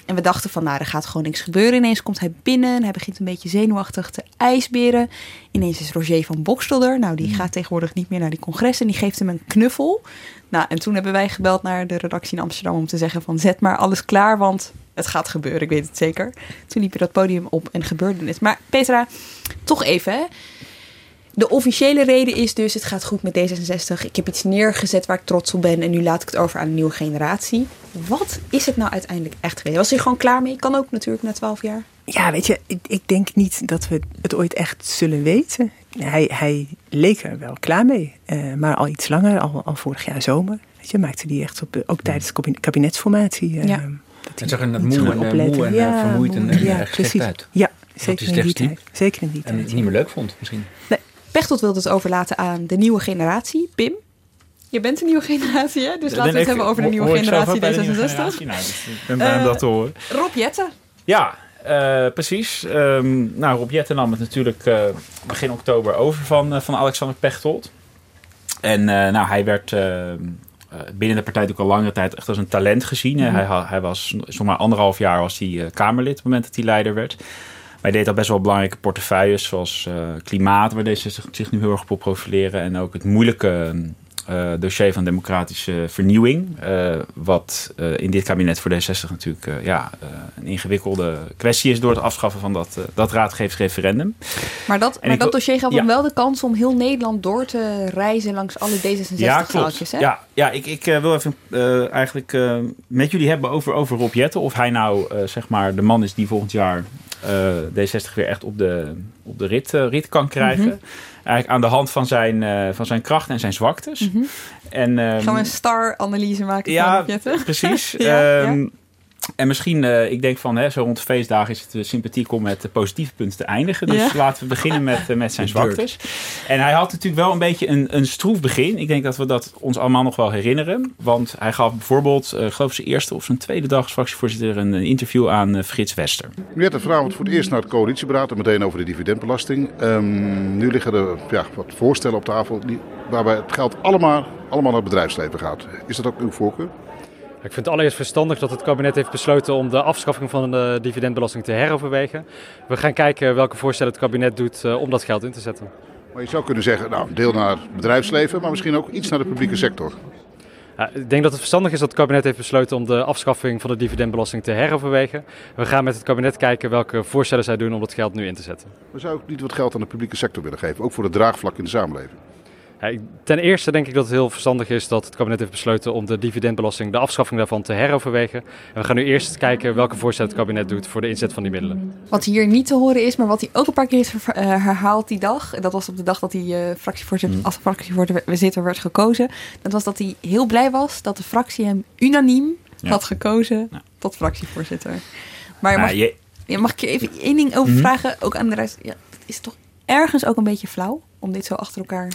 En we dachten van, nou, er gaat gewoon niks gebeuren. Ineens komt hij binnen en hij begint een beetje zenuwachtig te ijsberen. Ineens is Roger van Bokstel er. Nou, die gaat tegenwoordig niet meer naar die congres en die geeft hem een knuffel. Nou, en toen hebben wij gebeld naar de redactie in Amsterdam om te zeggen van, zet maar alles klaar, want het gaat gebeuren, ik weet het zeker. Toen liep je dat podium op en gebeurde het. Maar Petra, toch even, hè. De officiële reden is dus, het gaat goed met D66. Ik heb iets neergezet waar ik trots op ben en nu laat ik het over aan een nieuwe generatie. Wat is het nou uiteindelijk echt geweest? Was hij gewoon klaar mee? Kan ook natuurlijk na twaalf jaar. Ja, weet je, ik, ik denk niet dat we het ooit echt zullen weten. hij, hij leek er wel klaar mee. Uh, maar al iets langer, al, al vorig jaar zomer, weet je, maakte hij echt op, de, ook tijdens de kabinetsformatie. Uh, ja. Dat hij zag er moe en, moe en ja, vermoeid en, en ja, precies. uit. Ja, zeker in die tijd. Zeker in die en tijd. het niet meer leuk vond misschien. Nee. Pechtold wilde het overlaten aan de nieuwe generatie. Pim, je bent een nieuwe generatie, hè? Dus laten we het hebben over de nieuwe generatie D66. Nou, dus ik ben blij om dat te horen. Rob Jetten. Ja, uh, precies. Um, nou, Rob Jetten nam het natuurlijk uh, begin oktober over van, uh, van Alexander Pechtold. En nou, hij werd binnen de partij natuurlijk al langere tijd echt als een talent gezien. Mm -hmm. hij, hij was zomaar anderhalf jaar was hij Kamerlid op het moment dat hij leider werd. Maar hij deed al best wel belangrijke portefeuilles, zoals klimaat, waar deze zich nu heel erg op profileren. En ook het moeilijke uh, dossier van democratische vernieuwing. Uh, wat uh, in dit kabinet voor D60 natuurlijk ja, een ingewikkelde kwestie is door het afschaffen van dat, dat. Maar dat, maar dat dossier gaf ja. dan wel de kans om heel Nederland door te reizen langs alle D66-zaaltjes. Ja, ja, ja, ik, ik wil even eigenlijk met jullie hebben over, over Rob Jetten. Of hij nou zeg maar de man is die volgend jaar D60 weer echt op de, op de rit, rit kan krijgen. Mm -hmm eigenlijk aan de hand van zijn, uh, van zijn krachten en zijn zwaktes. Mm -hmm. en, um, Gaan we een star-analyse maken ja, van precies. ja, um, ja. En misschien, uh, ik denk van hè, zo rond de feestdagen is het uh, sympathiek om met de positieve punten te eindigen. Dus Ja. laten we beginnen met, uh, met zijn zwaktes. En hij had natuurlijk wel een beetje een, een stroef begin. Ik denk dat we dat ons allemaal nog wel herinneren. Want hij gaf bijvoorbeeld, uh, geloof zijn eerste of zijn tweede dag als fractievoorzitter, een, een interview aan uh, Frits Wester. Nu werd er vanavond voor het eerst naar het coalitieberaad en meteen over de dividendbelasting. Um, nu liggen er ja, wat voorstellen op tafel die, waarbij het geld allemaal, allemaal naar het bedrijfsleven gaat. Is dat ook uw voorkeur? Ik vind het allereerst verstandig dat het kabinet heeft besloten om de afschaffing van de dividendbelasting te heroverwegen. We gaan kijken welke voorstellen het kabinet doet uh, om dat geld in te zetten. Maar je zou kunnen zeggen, nou, deel naar het bedrijfsleven, maar misschien ook iets naar de publieke sector. Ja, ik denk dat het verstandig is dat het kabinet heeft besloten om de afschaffing van de dividendbelasting te heroverwegen. We gaan met het kabinet kijken welke voorstellen zij doen om dat geld nu in te zetten. Maar zou ik niet wat geld aan de publieke sector willen geven, ook voor het draagvlak in de samenleving? Ja, ten eerste denk ik dat het heel verstandig is dat het kabinet heeft besloten om de dividendbelasting, de afschaffing daarvan te heroverwegen. En we gaan nu eerst kijken welke voorstellen het kabinet doet voor de inzet van die middelen. Wat hier niet te horen is, maar wat hij ook een paar keer heeft uh, herhaald die dag. En dat was op de dag dat hij uh, fractievoorzitter, als fractievoorzitter werd gekozen. Dat was dat hij heel blij was dat de fractie hem unaniem ja. had gekozen ja. tot fractievoorzitter. Maar je mag, je... Ja, mag ik je even één ding over vragen? Ook aan de rest. Ja, het is toch ergens ook een beetje flauw om dit zo achter elkaar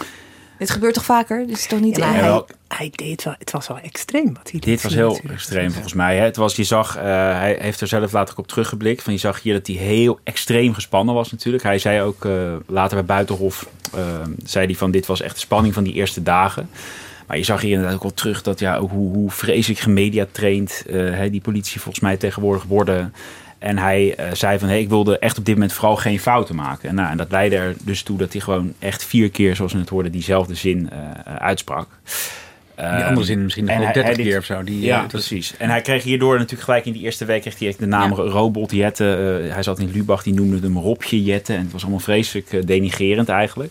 dit gebeurt toch vaker? Dus toch niet. Ja, hij, deed wel. Het was wel extreem wat hij deed. Dit was heel extreem volgens mij. Hè. Het was, je zag, uh, hij heeft er zelf later ook op teruggeblikt. Van je zag hier dat hij heel extreem gespannen was natuurlijk. Hij zei ook uh, later bij Buitenhof, uh, zei hij van dit was echt de spanning van die eerste dagen. Maar je zag hier inderdaad ook wel terug dat ja, hoe, hoe vreselijk gemediatraind uh, die politie volgens mij tegenwoordig worden. En hij uh, zei van, hey, ik wilde echt op dit moment vooral geen fouten maken. En, nou, en dat leidde er dus toe dat hij gewoon echt vier keer, zoals we het hoorden, diezelfde zin uh, uitsprak. Die andere zin misschien nog wel 30 keer of zo. Die, ja, precies. En hij kreeg hierdoor natuurlijk gelijk in die eerste week kreeg hij de naam ja. Robot Jette. hij zat in Lubach, die noemde hem Robje Jette. En het was allemaal vreselijk denigerend eigenlijk.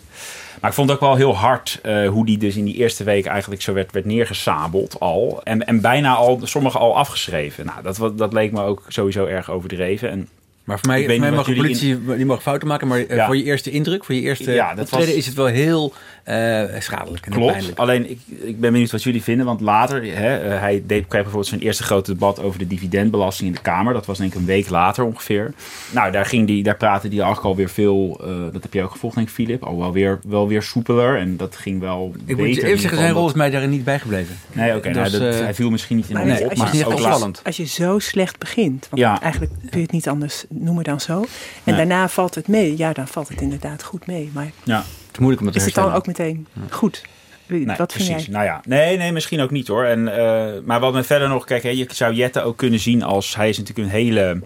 Maar ik vond het ook wel heel hard uh, hoe die dus in die eerste week eigenlijk zo werd, werd neergesabeld al. En, en bijna al, sommigen al afgeschreven. Nou, dat, dat leek me ook sowieso erg overdreven. En maar voor mij, voor mij mag de politie in... die mag fouten maken, maar ja. voor je eerste indruk, voor je eerste ja, dat optreden was... is het wel heel uh, schadelijk en Klopt, pijnlijk. alleen ik, ik ben benieuwd wat jullie vinden, want later, hè, uh, hij deed, kreeg bijvoorbeeld zijn eerste grote debat over de dividendbelasting in de Kamer. Dat was denk ik een week later ongeveer. Nou, daar, ging die, daar praatte hij eigenlijk alweer veel, uh, dat heb je ook gevolgd denk ik Filip, al wel weer, wel weer soepeler en dat ging wel Ik moet je even zeggen, zijn rol is mij daar niet bijgebleven. Nee, oké, okay, dus, nou, hij viel misschien niet in maar de nee, op, maar je, ook als, als je zo slecht begint, want ja. eigenlijk kun je het niet anders noemen dan zo. En nee. daarna valt het mee. Ja, dan valt het inderdaad goed mee. Maar ja. het is moeilijk om het te Is het dan ook meteen goed? Nee, wat precies. vind jij? Nou ja, nee, nee, misschien ook niet hoor. En, uh, maar wat me verder nog, kijk, hè, je zou Jette ook kunnen zien als hij is natuurlijk een hele.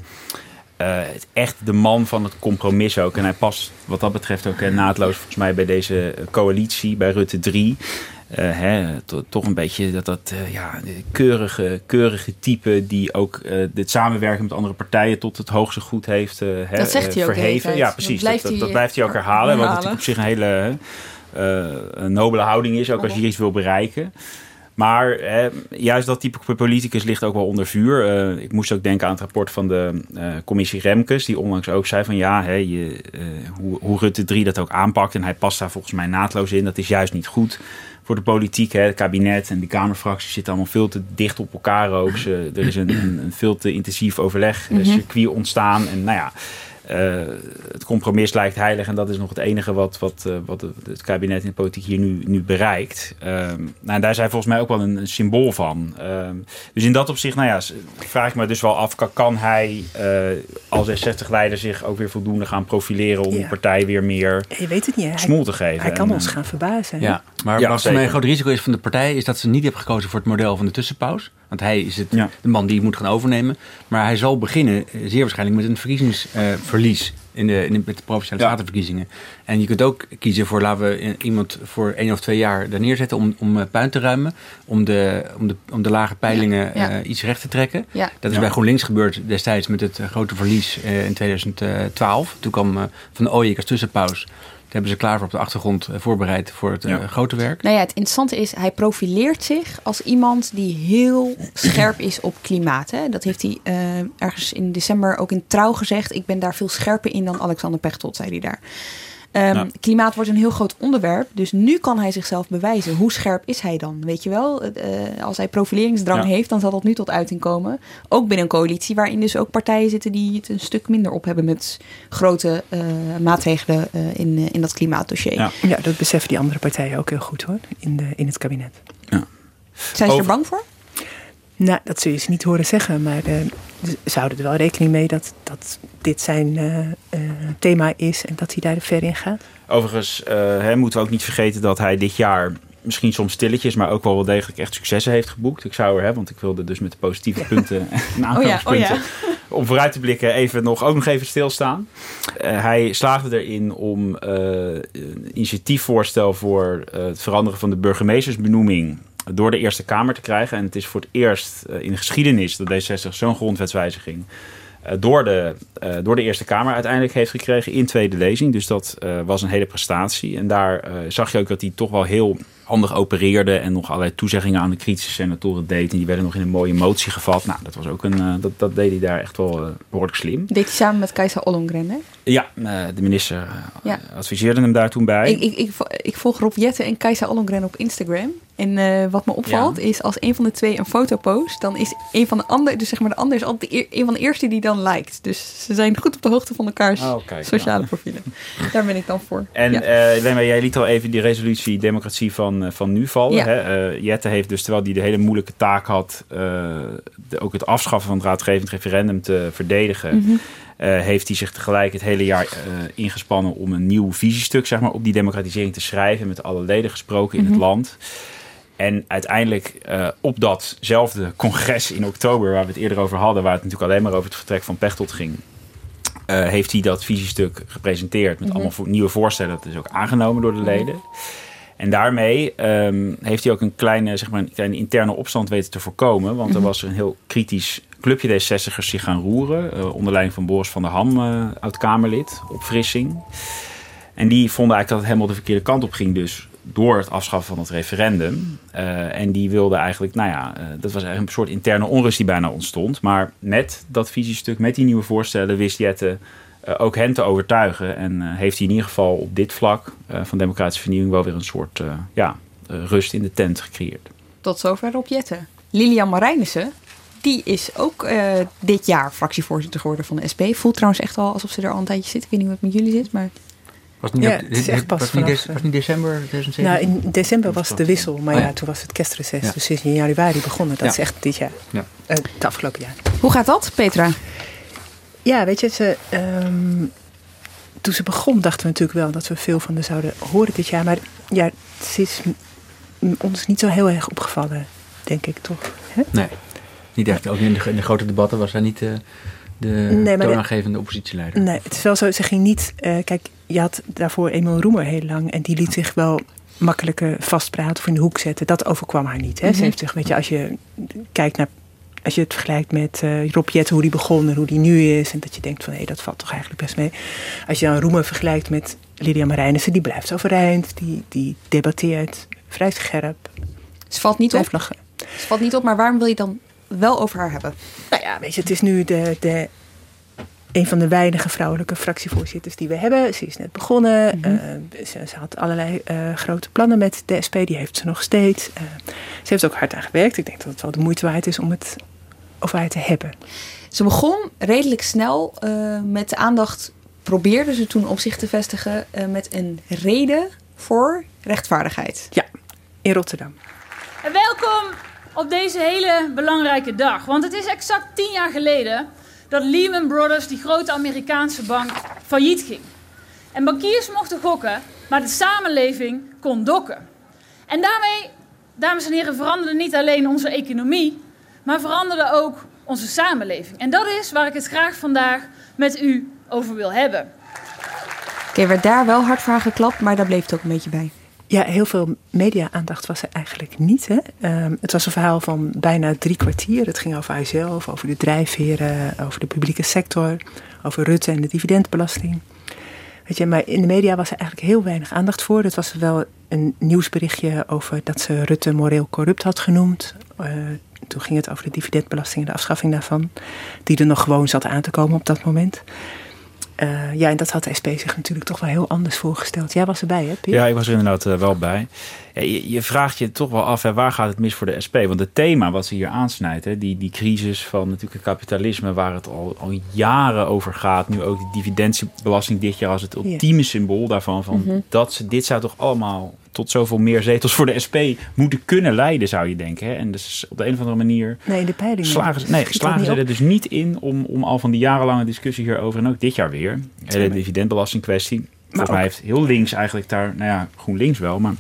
Uh, echt de man van het compromis ook. En hij past wat dat betreft ook uh, naadloos volgens mij bij deze coalitie, bij Rutte 3. Uh, hè, to, toch een beetje dat, dat uh, ja, keurige, keurige type die ook uh, dit samenwerken met andere partijen tot het hoogste goed heeft hè, dat zegt hij verheven. Ook ja, precies. Dat, dat, dat, blijft hij ook herhalen. herhalen. Wat natuurlijk op zich een hele nobele houding is, ook als je iets wil bereiken. Maar juist dat type politicus ligt ook wel onder vuur. Uh, ik moest ook denken aan het rapport van de uh, commissie Remkes, die onlangs ook zei van ja, hè, je, uh, hoe, hoe Rutte 3 dat ook aanpakt. En hij past daar volgens mij naadloos in. Dat is juist niet goed voor de politiek. Hè. Het kabinet en die Kamerfracties zitten allemaal veel te dicht op elkaar ook. Ze, er is een, een, een, veel te intensief overleg, mm -hmm. circuit ontstaan. En nou ja, uh, het compromis lijkt heilig en dat is nog het enige wat, wat, uh, wat het kabinet in de politiek hier nu, nu bereikt. Uh, nou, en daar zijn volgens mij ook wel een, een symbool van. Ehm, dus in dat opzicht, nou ja, vraag ik me dus wel af, kan, kan hij eh, als S60-leider zich ook weer voldoende gaan profileren om ja. de partij weer meer Je weet het niet, smoel te geven? Hij kan en, ons gaan verbazen. Ja, maar ja, wat voor mij een groot risico is van de partij, is dat ze niet hebben gekozen voor het model van de tussenpauze. Want hij is het, ja. de man die moet gaan overnemen. Maar hij zal beginnen, zeer waarschijnlijk, met een verkiezingsverlies. Uh, in de, in de, met de provinciale ja. statenverkiezingen. En je kunt ook kiezen voor, laten we iemand voor één of twee jaar daar neerzetten om, om uh, puin te ruimen. Om de, om de, om de lage peilingen ja. Ja. Uh, iets recht te trekken. Dat is bij GroenLinks gebeurd destijds met het grote verlies in 2012. Toen kwam Van Ooyek als tussenpauze hebben ze klaar voor op de achtergrond voorbereid voor het ja. uh, grote werk. Nou ja, het interessante is, hij profileert zich als iemand die heel scherp is op klimaat. Hè? Dat heeft hij uh, ergens in december ook in Trouw gezegd. Ik ben daar veel scherper in dan Alexander Pechtold, zei hij daar. Um, ja. Klimaat wordt een heel groot onderwerp. Dus nu kan hij zichzelf bewijzen. Hoe scherp is hij dan? Weet je wel, uh, als hij profileringsdrang ja. heeft, dan zal dat nu tot uiting komen. Ook binnen een coalitie waarin dus ook partijen zitten die het een stuk minder op hebben met grote uh, maatregelen uh, in, in dat klimaatdossier. Ja. ja. dat beseffen die andere partijen ook heel goed hoor, in, de, in het kabinet. Ja. Zijn ze Over... er bang voor? Nou, dat zul je ze niet horen zeggen, maar ze houden er wel rekening mee dat, dat dit zijn uh, uh, thema is en dat hij daar ver in gaat. Overigens uh, hè, moeten we ook niet vergeten dat hij dit jaar misschien soms stilletjes, maar ook wel wel degelijk echt successen heeft geboekt. Ik zou er, hè, want ik wilde dus met de positieve punten en aanknopingspunten oh ja, oh ja. om vooruit te blikken even nog, ook nog even stilstaan. hij slaagde erin om een initiatiefvoorstel voor het veranderen van de burgemeestersbenoeming door de Eerste Kamer te krijgen. En het is voor het eerst in de geschiedenis dat D66 zo'n grondwetswijziging uh, door, de, uh, door de Eerste Kamer uiteindelijk heeft gekregen in tweede lezing. Dus dat was een hele prestatie. En daar zag je ook dat hij toch wel heel handig opereerde en nog allerlei toezeggingen aan de kritische senatoren deed. En die werden nog in een mooie motie gevat. Nou, dat was ook een, dat, dat deed hij daar echt wel behoorlijk slim. Deed hij samen met Kajsa Ollongren, hè? Ja, de minister ja. adviseerde hem daar toen bij. Ik, ik, ik, ik volg Rob Jetten en Kajsa Ollongren op Instagram. En uh, wat me opvalt ja. is als een van de twee een foto post, dan is een van de andere, dus zeg maar de ander is altijd de, een van de eerste die dan liked. Dus ze zijn goed op de hoogte van elkaars oh, kijk, sociale profielen. Daar ben ik dan voor. En ja. uh, Lema, jij liet al even die resolutie democratie van, uh, van nu vallen. Hè? Uh, Jette heeft dus, terwijl hij de hele moeilijke taak had, de, ook het afschaffen van het raadgevend referendum te verdedigen. Mm -hmm. Uh, heeft hij zich tegelijk het hele jaar uh, ingespannen om een nieuw visiestuk zeg maar, op die democratisering te schrijven. Met alle leden gesproken in mm -hmm. het land. En uiteindelijk uh, op datzelfde congres in oktober, waar we het eerder over hadden, waar het natuurlijk alleen maar over het vertrek van Pechtold ging, heeft hij dat visiestuk gepresenteerd met mm -hmm. allemaal nieuwe voorstellen. Dat is ook aangenomen door de leden. Mm -hmm. En daarmee um, heeft hij ook een kleine, zeg maar, een kleine interne opstand weten te voorkomen. Want er was een heel kritisch clubje D66'ers zich gaan roeren. Uh, onder leiding van Boris van der Ham, oud-Kamerlid, opfrissing. En die vonden eigenlijk dat het helemaal de verkeerde kant op ging. Dus door het afschaffen van het referendum. Uh, en die wilde eigenlijk, nou ja, uh, dat was eigenlijk een soort interne onrust die bijna ontstond. Maar met dat visiestuk, met die nieuwe voorstellen, wist Jette uh, ook hen te overtuigen. En heeft hij in ieder geval op dit vlak van democratische vernieuwing wel weer een soort ja, rust in de tent gecreëerd. Tot zover op Jette. Lilian Marijnissen, die is ook dit jaar fractievoorzitter geworden van de SP. Voelt trouwens echt al alsof ze er al een tijdje zit. Ik weet niet hoe het met jullie zit, maar... Was niet, ja, het is echt pas was, vanaf, niet, was niet december 2007? Nou, in december was de wissel, maar oh, ja. ja. toen was het kerstreces. Ja. Dus sinds in januari begonnen. Dat ja. is echt dit jaar. Ja. Uh, het afgelopen jaar. Hoe gaat dat, Petra? Ja, weet je, ze, um, toen ze begon dachten we natuurlijk wel dat we veel van haar zouden horen dit jaar. Maar ja, het is ons niet zo heel erg opgevallen, denk ik toch? Hè? Nee, niet echt. Ook in de, in de grote debatten was hij niet... Uh, de nee, toonaangevende oppositieleider. Nee, het is wel zo, ze ging niet... Uh, kijk, je had daarvoor Emil Roemer heel lang en die liet zich wel makkelijker vastpraten of in de hoek zetten. Dat overkwam haar niet. Hè? Mm -hmm. Ze heeft zich, weet je, als je kijkt naar... Als je het vergelijkt met uh, Rob Jette, hoe die begon en hoe die nu is. En dat je denkt van, hé, dat valt toch eigenlijk best mee. Als je dan Roemer vergelijkt met Lydia Marijnissen, die blijft overeind. Die, die debatteert vrij scherp. Ze valt niet op. Ze valt niet op, maar waarom wil je dan wel over haar hebben? Nou ja, weet je, het is nu de, de, een van de weinige vrouwelijke fractievoorzitters die we hebben. Ze is net begonnen. Mhm. Uh, ze, ze, had allerlei uh, grote plannen met de SP. Die heeft ze nog steeds. Uh, ze heeft ook hard aan gewerkt. Ik denk dat het wel de moeite waard is om het over haar te hebben. Ze begon redelijk snel met de aandacht. Probeerde ze toen op zich te vestigen met een reden voor rechtvaardigheid. Ja, in Rotterdam. En welkom op deze hele belangrijke dag. Want het is exact tien jaar geleden dat Lehman Brothers, die grote Amerikaanse bank, failliet ging. En bankiers mochten gokken, maar de samenleving kon dokken. En daarmee, dames en heren, veranderde niet alleen onze economie, maar veranderde ook onze samenleving. En dat is waar ik het graag vandaag met u over wil hebben. Oké, okay, werd daar wel hard voor geklapt, maar daar bleef het ook een beetje bij. Ja, heel veel media-aandacht was er eigenlijk niet. Hè? Um, het was een verhaal van bijna drie kwartier. Het ging over haarzelf, over de drijfveren, over de publieke sector, over Rutte en de dividendbelasting. Weet je, maar in de media was er eigenlijk heel weinig aandacht voor. Het was wel een nieuwsberichtje over dat ze Rutte moreel corrupt had genoemd. Uh, toen ging het over de dividendbelasting en de afschaffing daarvan. Die er nog gewoon zat aan te komen op dat moment. Uh, ja, en dat had de SP zich natuurlijk toch wel heel anders voorgesteld. Jij was erbij, hè, Pier? Ja, ik was er inderdaad uh, wel bij. Je, je, vraagt je toch wel af, hè, waar gaat het mis voor de SP? Want het thema wat ze hier aansnijdt, hè, die, die crisis van natuurlijk het kapitalisme... waar het al, al jaren over gaat. Nu ook die dividendbelasting dit jaar als het ultieme ja. symbool daarvan. Van Mhm. mm -hmm. dat ze, dit zou toch allemaal tot zoveel meer zetels voor de SP moeten kunnen leiden, zou je denken. Hè? En dus op de een of andere manier nee, de peilingen slagen ze, nee, slagen ze er dus niet in om, om al van die jarenlange discussie hierover en ook dit jaar weer. De dividendbelastingkwestie. Volgens mij heeft heel links eigenlijk daar, nou ja, GroenLinks wel, maar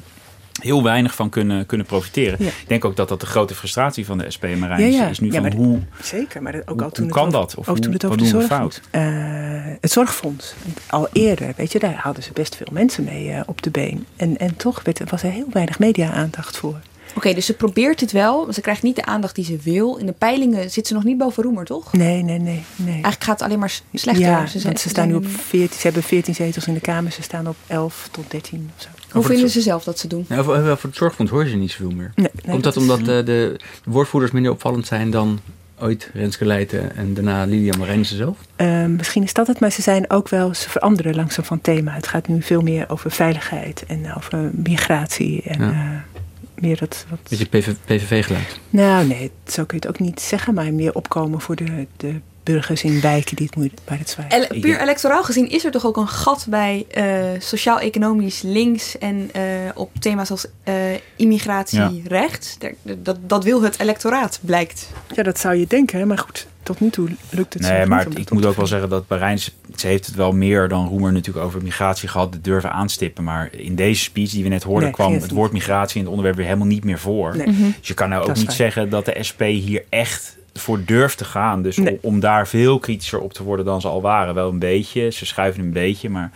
heel weinig van kunnen, kunnen profiteren. Ja. Ik denk ook dat dat de grote frustratie van de SP en Marijn ja, ja. is nu van maar, hoe, zeker, maar ook hoe, al toen hoe kan het dat? Of ook hoe, toen het over de doen we zorgfonds, fout? Uh, het zorgfonds, al eerder, weet je, daar hadden ze best veel mensen mee uh, op de been. En, en toch werd, was er heel weinig media-aandacht voor. Oké, okay, dus ze probeert het wel, maar ze krijgt niet de aandacht die ze wil. In de peilingen zit ze nog niet boven Roemer, toch? Nee, nee, nee. nee. Eigenlijk gaat het alleen maar slechter. Ja, ze, zijn, ze staan nu op 14, ze hebben 14 zetels in de Kamer, ze staan op 11 tot 13 of zo. Hoe over vinden ze zelf dat ze doen? Nou, voor, voor het zorgfonds hoor je ze niet zoveel meer. Nee, nee, Komt dat, dat omdat de, de woordvoerders minder opvallend zijn dan ooit Renske Leijten en daarna Lydia Marijnissen zelf? Uh, misschien is dat het, maar ze zijn ook wel, ze veranderen langzaam van thema. Het gaat nu veel meer over veiligheid en over migratie en ja. uh, meer dat... Wat... Beetje PV, PVV-geluid? Nou nee, zo kun je het ook niet zeggen, maar meer opkomen voor de, de burgers in wijken die het moeilijk bij het zwaar. Ele puur electoraal gezien is er toch ook een gat bij uh, sociaal-economisch links en uh, op thema's als uh, immigratie ja. rechts. Dat, dat wil het electoraat, blijkt. Ja, dat zou je denken, maar goed, tot nu toe lukt het nee, maar niet ik moet ook wel zeggen dat Bahrein, ze heeft het wel meer dan Roemer natuurlijk over migratie gehad, de durven aanstippen. Maar in deze speech die we net hoorden, Nee, kwam het het woord migratie in het onderwerp weer helemaal niet meer voor. Nee. Mhm. Dus je kan nou ook Dat niet waar. zeggen dat de SP hier echt voor durft te gaan. Dus om, om daar veel kritischer op te worden dan ze al waren. Wel een beetje, ze schuiven een beetje, maar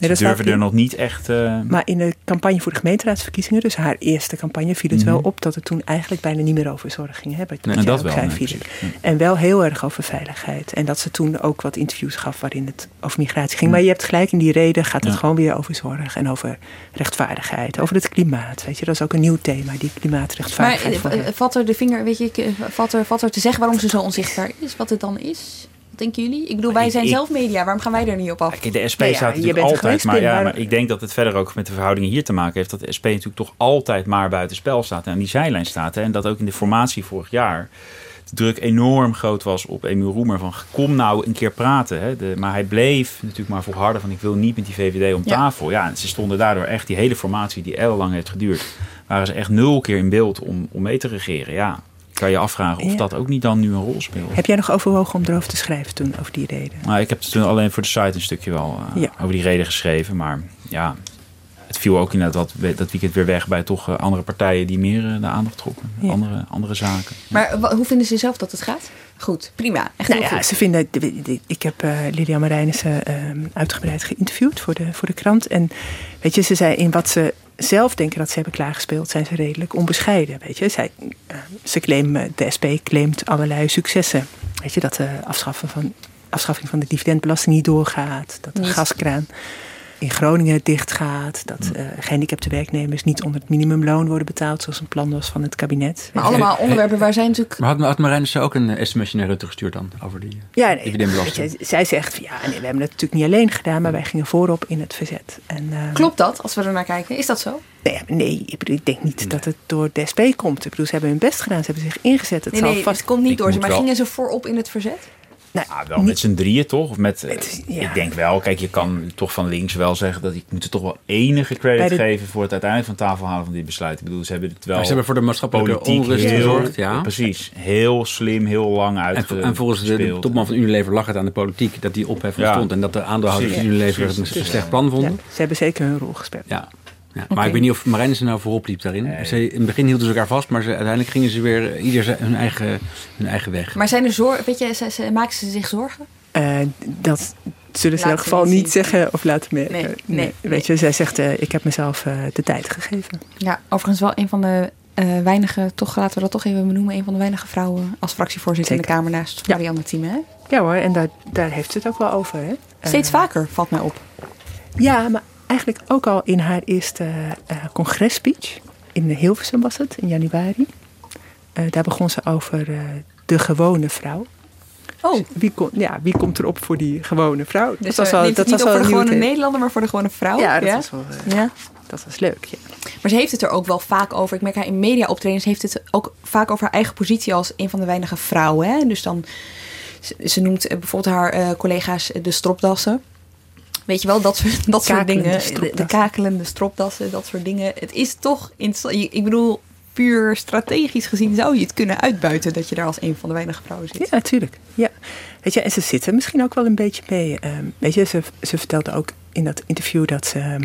Nee, dat ze durven er nog niet echt... eh, Maar in de campagne voor de gemeenteraadsverkiezingen, dus haar eerste campagne, viel het wel Mhm. op dat het toen eigenlijk bijna niet meer over zorg ging. Hè, wat Nee, dat wel, zei, nee. En wel heel erg over veiligheid. En dat ze toen ook wat interviews gaf waarin het over migratie ging. Maar je hebt gelijk, in die reden gaat het Ja. gewoon weer over zorg en over rechtvaardigheid. Over het klimaat. Weet je, dat is ook een nieuw thema, die Maar klimaatrechtvaardigheid. voor eh, valt er de vinger, weet je, eh, valt er, valt er te zeggen waarom ze zo onzichtbaar is? Wat het dan is? Denken jullie? Ik bedoel, wij ik- zijn ik- zelf media. Waarom gaan wij er niet op af? Kijk, de SP Nou ja, staat je natuurlijk bent er altijd, geweest, maar, ja, maar- ik denk dat het verder ook met de verhoudingen hier te maken heeft dat de SP natuurlijk toch altijd maar buiten spel staat en aan die zijlijn staat. Hè, en dat ook in de formatie vorig jaar de druk enorm groot was op Emiel Roemer van kom nou een keer praten. Hè. De, maar hij bleef natuurlijk maar volharden van ik wil niet met die VVD om Ja. tafel. Ja, en ze stonden daardoor echt die hele formatie die ellenlang heeft geduurd, waren ze echt nul keer in beeld om, om mee te regeren. Ja, kan je afvragen of Ja. dat ook niet dan nu een rol speelt. Heb jij nog overwogen om erover te schrijven toen, over die reden? Nou, ik heb toen alleen voor de site een stukje wel eh, Ja. over die reden geschreven. Maar ja, het viel ook inderdaad dat, dat weekend weer weg bij toch eh, andere partijen die meer eh, de aandacht trokken. Ja. Andere, andere zaken. Maar hoe vinden ze zelf dat het gaat? Goed, prima. Echt Nou heel ja, goed. ze vinden. de- de- Ik heb eh Lilian Marijnissen ehm, uitgebreid geïnterviewd voor de, voor de krant. En weet je, ze zei in wat ze zelf denken dat ze hebben klaargespeeld, zijn ze redelijk onbescheiden. Weet je, Zij, eh, ze claimen, de SP claimt allerlei successen. Weet je, dat de afschaffen van, afschaffing van de dividendbelasting niet doorgaat, dat de gaskraan in Groningen dicht gaat. Dat uh, gehandicapte werknemers niet onder het minimumloon worden betaald, zoals een plan was van het kabinet. Maar allemaal onderwerpen waar zij natuurlijk. Maar had, had Marijnissen ook een sms'je naar Rutte gestuurd dan over die ja, nee, Zij zegt, ja, nee, we hebben het natuurlijk niet alleen gedaan, maar wij gingen voorop in het verzet. En, uh, Klopt dat, als we er naar kijken? Is dat zo? Nee, nee ik, bedoel, ik denk niet dat het door de SP komt. Ik bedoel, ze hebben hun best gedaan, ze hebben zich ingezet. Het nee, nee, vast... het komt niet door ze, maar gingen ze voorop in het verzet? Nou, ah, wel met z'n drieën toch? Of met, Ik denk wel, kijk, je kan toch van links wel zeggen dat ik moet er toch wel enige credit geven voor het uiteindelijk van tafel halen van dit besluit. Ik bedoel, ze hebben het wel. Maar ze hebben voor de maatschappelijke onrust gezorgd, ja. Precies, heel slim, heel lang uit. En, en volgens de, topman van Unilever lag het aan de politiek dat die ophef stond en dat de aandeelhouders van Unilever het een slecht plan vonden. ze hebben zeker hun rol gespeeld. Ja. Ja, maar ik weet niet of Marijn nou voorop liep daarin. Ze, in het begin hielden ze elkaar vast, maar ze, uiteindelijk gingen ze weer eh, ieder hun eigen, hun eigen weg. Maar zijn er zorgen, weet je, ze, ze, maken ze zich zorgen? Uh, dat zullen ze in elk geval niet zeggen of laten merken. Nee, nee, weet je, zij zegt, uh, ik heb mezelf uh, de tijd gegeven. Ja, overigens wel een van de weinige, toch laten we dat toch even benoemen, een van de weinige vrouwen als fractievoorzitter in de Kamer naast Marianne Thieme. Hè? Ja hoor, en daar, daar heeft ze het ook wel over. Hè? Steeds vaker, valt mij op. Ja, maar eigenlijk ook al in haar eerste uh, congresspeech. In Hilversum was het, in januari. Uh, daar begon ze over uh, de gewone vrouw. Oh. Dus wie, kon, ja, wie komt erop voor die gewone vrouw? Dus dat was wel, dat was wel voor de gewone Nederlander, maar voor de gewone vrouw? Ja, dat, Was, wel, ja? dat was leuk. Ja. Maar ze heeft het er ook wel vaak over. Ik merk haar in media optredens heeft het ook vaak over haar eigen positie als een van de weinige vrouwen. Hè? Dus dan, ze, ze noemt bijvoorbeeld haar collega's de stropdassen. Weet je wel, dat soort, dat soort dingen. De, de, kakelende stropdassen, dat soort dingen. Het is toch, ik bedoel, puur strategisch gezien zou je het kunnen uitbuiten dat je daar als een van de weinige vrouwen zit. Ja, natuurlijk. Ja. Weet je, en ze zitten misschien ook wel een beetje mee. Um, weet je, ze, ze vertelde ook in dat interview dat, ze,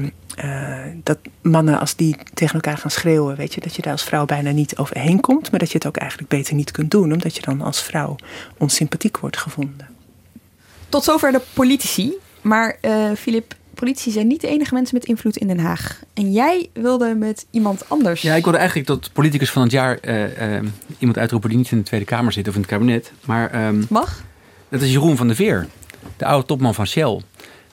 uh, dat mannen als die tegen elkaar gaan schreeuwen, weet je, dat je daar als vrouw bijna niet overheen komt, maar dat je het ook eigenlijk beter niet kunt doen, omdat je dan als vrouw onsympathiek wordt gevonden. Tot zover de politici. Maar Filip, uh, politici zijn niet de enige mensen met invloed in Den Haag. En jij wilde met iemand anders. Ja, ik wilde eigenlijk tot politicus van het jaar uh, uh, iemand uitroepen die niet in de Tweede Kamer zit of in het kabinet. Maar, um, Mag? Dat is Jeroen van der Veer, de oude topman van Shell.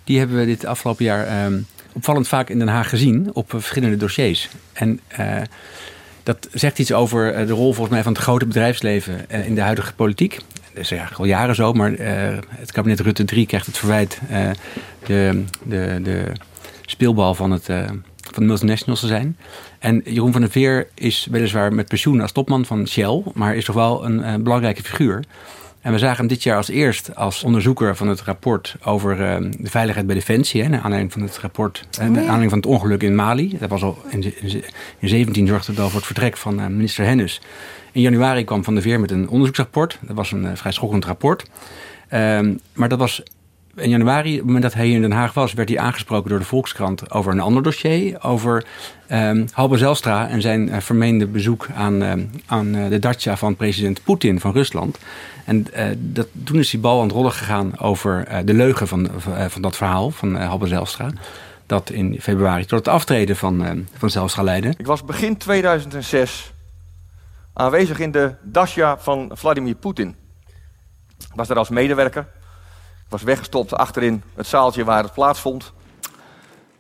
Die hebben we dit afgelopen jaar um, opvallend vaak in Den Haag gezien op verschillende dossiers. En dat zegt iets over de rol volgens mij van het grote bedrijfsleven in de huidige politiek dat is eigenlijk al jaren zo, maar uh, het kabinet Rutte 3 krijgt het verwijt uh, de, de, de speelbal van, het, van de multinationals te zijn. En Jeroen van der Veer is weliswaar met pensioen als topman van Shell, maar is toch wel een, een belangrijke figuur. En we zagen hem dit jaar als eerst als onderzoeker van het rapport over de veiligheid bij Defensie. Hè, naar aanleiding van het rapport, oh, ja. naar aanleiding van het ongeluk in Mali. Dat was al in, in, in 17 zorgde het al voor het vertrek van minister Hennis. In januari kwam Van der Veer met een onderzoeksrapport. Dat was een uh, vrij schokkend rapport. Um, maar dat was in januari, op het moment dat hij in Den Haag was, werd hij aangesproken door de Volkskrant over een ander dossier. Over um, Halbe Zelstra en zijn uh, vermeende bezoek aan, uh, aan de dacha van president Poetin van Rusland. En dat, toen is die bal aan het rollen gegaan over de leugen van, van dat verhaal van Halbe Zelstra. Dat in februari tot het aftreden van, van Zelstra leidde. Ik was begin 2006 aanwezig in de dasja van Vladimir Poetin. Ik was daar als medewerker. Ik was weggestopt achterin het zaaltje waar het plaatsvond.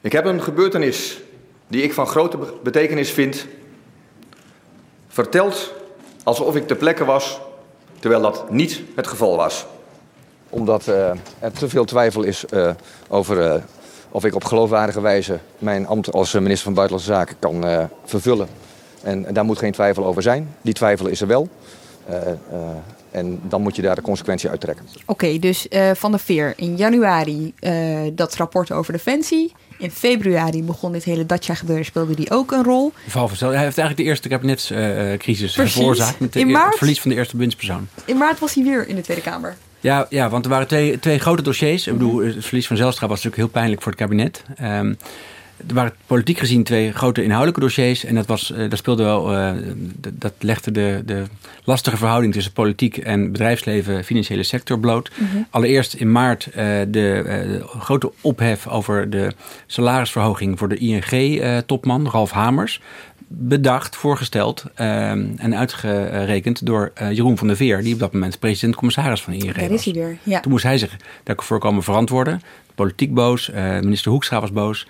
Ik heb een gebeurtenis die ik van grote betekenis vind verteld alsof ik ter plekke was, terwijl dat niet het geval was. Omdat uh, er te veel twijfel is uh, over uh, of ik op geloofwaardige wijze mijn ambt als minister van Buitenlandse Zaken kan vervullen. En, daar moet geen twijfel over zijn. Die twijfel is er wel. Uh, uh, en dan moet je daar de consequentie uit trekken. Oké, okay, dus uh, Van der Veer in januari dat rapport over Defensie. In februari begon dit hele Dacia gebeuren, speelde die ook een rol. Hij heeft eigenlijk de eerste kabinetscrisis veroorzaakt met de, maart, het verlies van de eerste bewindspersoon. In maart was hij weer in de Tweede Kamer. Ja, ja want er waren twee, twee grote dossiers. Ik bedoel, het verlies van Zelstra was natuurlijk heel pijnlijk voor het kabinet. Um, er waren politiek gezien twee grote inhoudelijke dossiers. En dat, was, uh, dat speelde wel. Uh, dat legde de, de lastige verhouding tussen politiek en bedrijfsleven, financiële sector bloot. Mm -hmm. Allereerst in maart uh, de, de, grote ophef over de salarisverhoging voor de ING-topman, Ralf Hamers. bedacht, voorgesteld ehm, en uitgerekend door eh, Jeroen van der Veer, die op dat moment president-commissaris van ING Daar was. is hij weer. Ja. Toen moest hij zich daarvoor komen verantwoorden. Politiek boos, eh, minister Hoekstra was boos.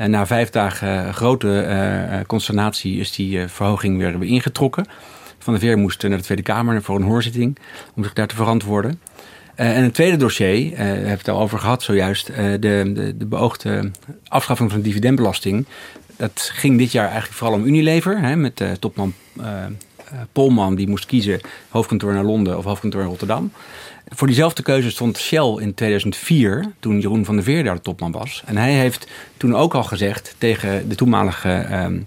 En na vijf dagen eh, grote eh, eh, consternatie is die eh, verhoging weer, ingetrokken. Van der Veer moest naar de Tweede Kamer voor een hoorzitting om zich daar te verantwoorden. Eh, en een tweede dossier, eh we hebben het al over gehad zojuist, eh, de, de, de beoogde afschaffing van de dividendbelasting. Dat ging dit jaar eigenlijk vooral om Unilever, hè, met eh, topman eh, eh, Polman die moest kiezen hoofdkantoor naar Londen of hoofdkantoor in Rotterdam. Voor diezelfde keuze stond Shell in 2004, toen Jeroen van der Veer daar de topman was. En hij heeft toen ook al gezegd tegen de toenmalige ehm,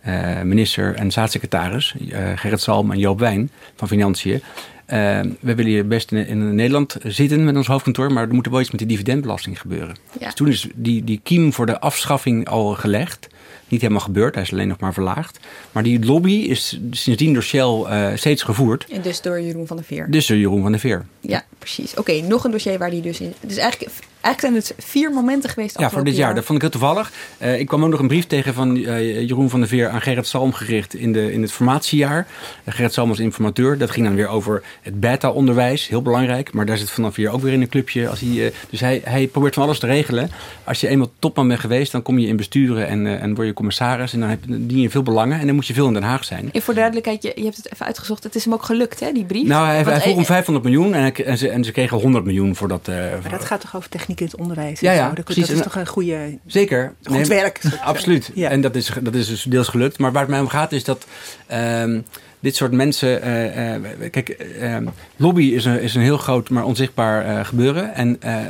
eh, minister en staatssecretaris, eh, Gerrit Salm en Joop Wijn van Financiën. eh, we willen hier best in, in Nederland zitten met ons hoofdkantoor, maar er moet wel iets met die dividendbelasting gebeuren. Ja. Dus toen is die, die kiem voor de afschaffing al gelegd. Niet helemaal gebeurd, hij is alleen nog maar verlaagd. Maar die lobby is sindsdien door Shell eh, steeds gevoerd. En dus door Jeroen van der Veer. Dus door Jeroen van der Veer. Ja, precies. Oké, nog een dossier waar die dus in... Dus eigenlijk, eigenlijk zijn het vier momenten geweest Ja, voor dit jaar. Dat vond ik heel toevallig. Eh, ik kwam ook nog een brief tegen van eh, Jeroen van der Veer aan Gerrit Salm gericht in, de, in het formatiejaar. Uh, Gerrit Salm was informateur. Dat ging dan weer over het beta-onderwijs. Heel belangrijk. Maar daar zit vanaf hier ook weer in een clubje. Als hij, dus hij, hij probeert van alles te regelen. Als je eenmaal topman bent geweest, dan kom je in besturen en, en word je commissaris. En dan heb, dien je veel belangen. En dan moet je veel in Den Haag zijn. En voor de duidelijkheid, je, je hebt het even uitgezocht. Het is hem ook gelukt, hè, die brief? Nou, hij, vroeg om eh, 500 miljoen en, hij- en, ze, en ze kregen 100 miljoen voor dat. Maar dat gaat toch over techniek in het onderwijs? Ja, ja, zo? Dat, precies. dat is toch een goede... Zeker. Goed Nee, werk. Absoluut. En dat is, dat is dus deels gelukt. Maar waar het mij om gaat is dat ehm, dit soort mensen... eh, eh, kijk, ehm, lobby is een, is een heel groot, maar onzichtbaar eh, gebeuren. En eh, eh,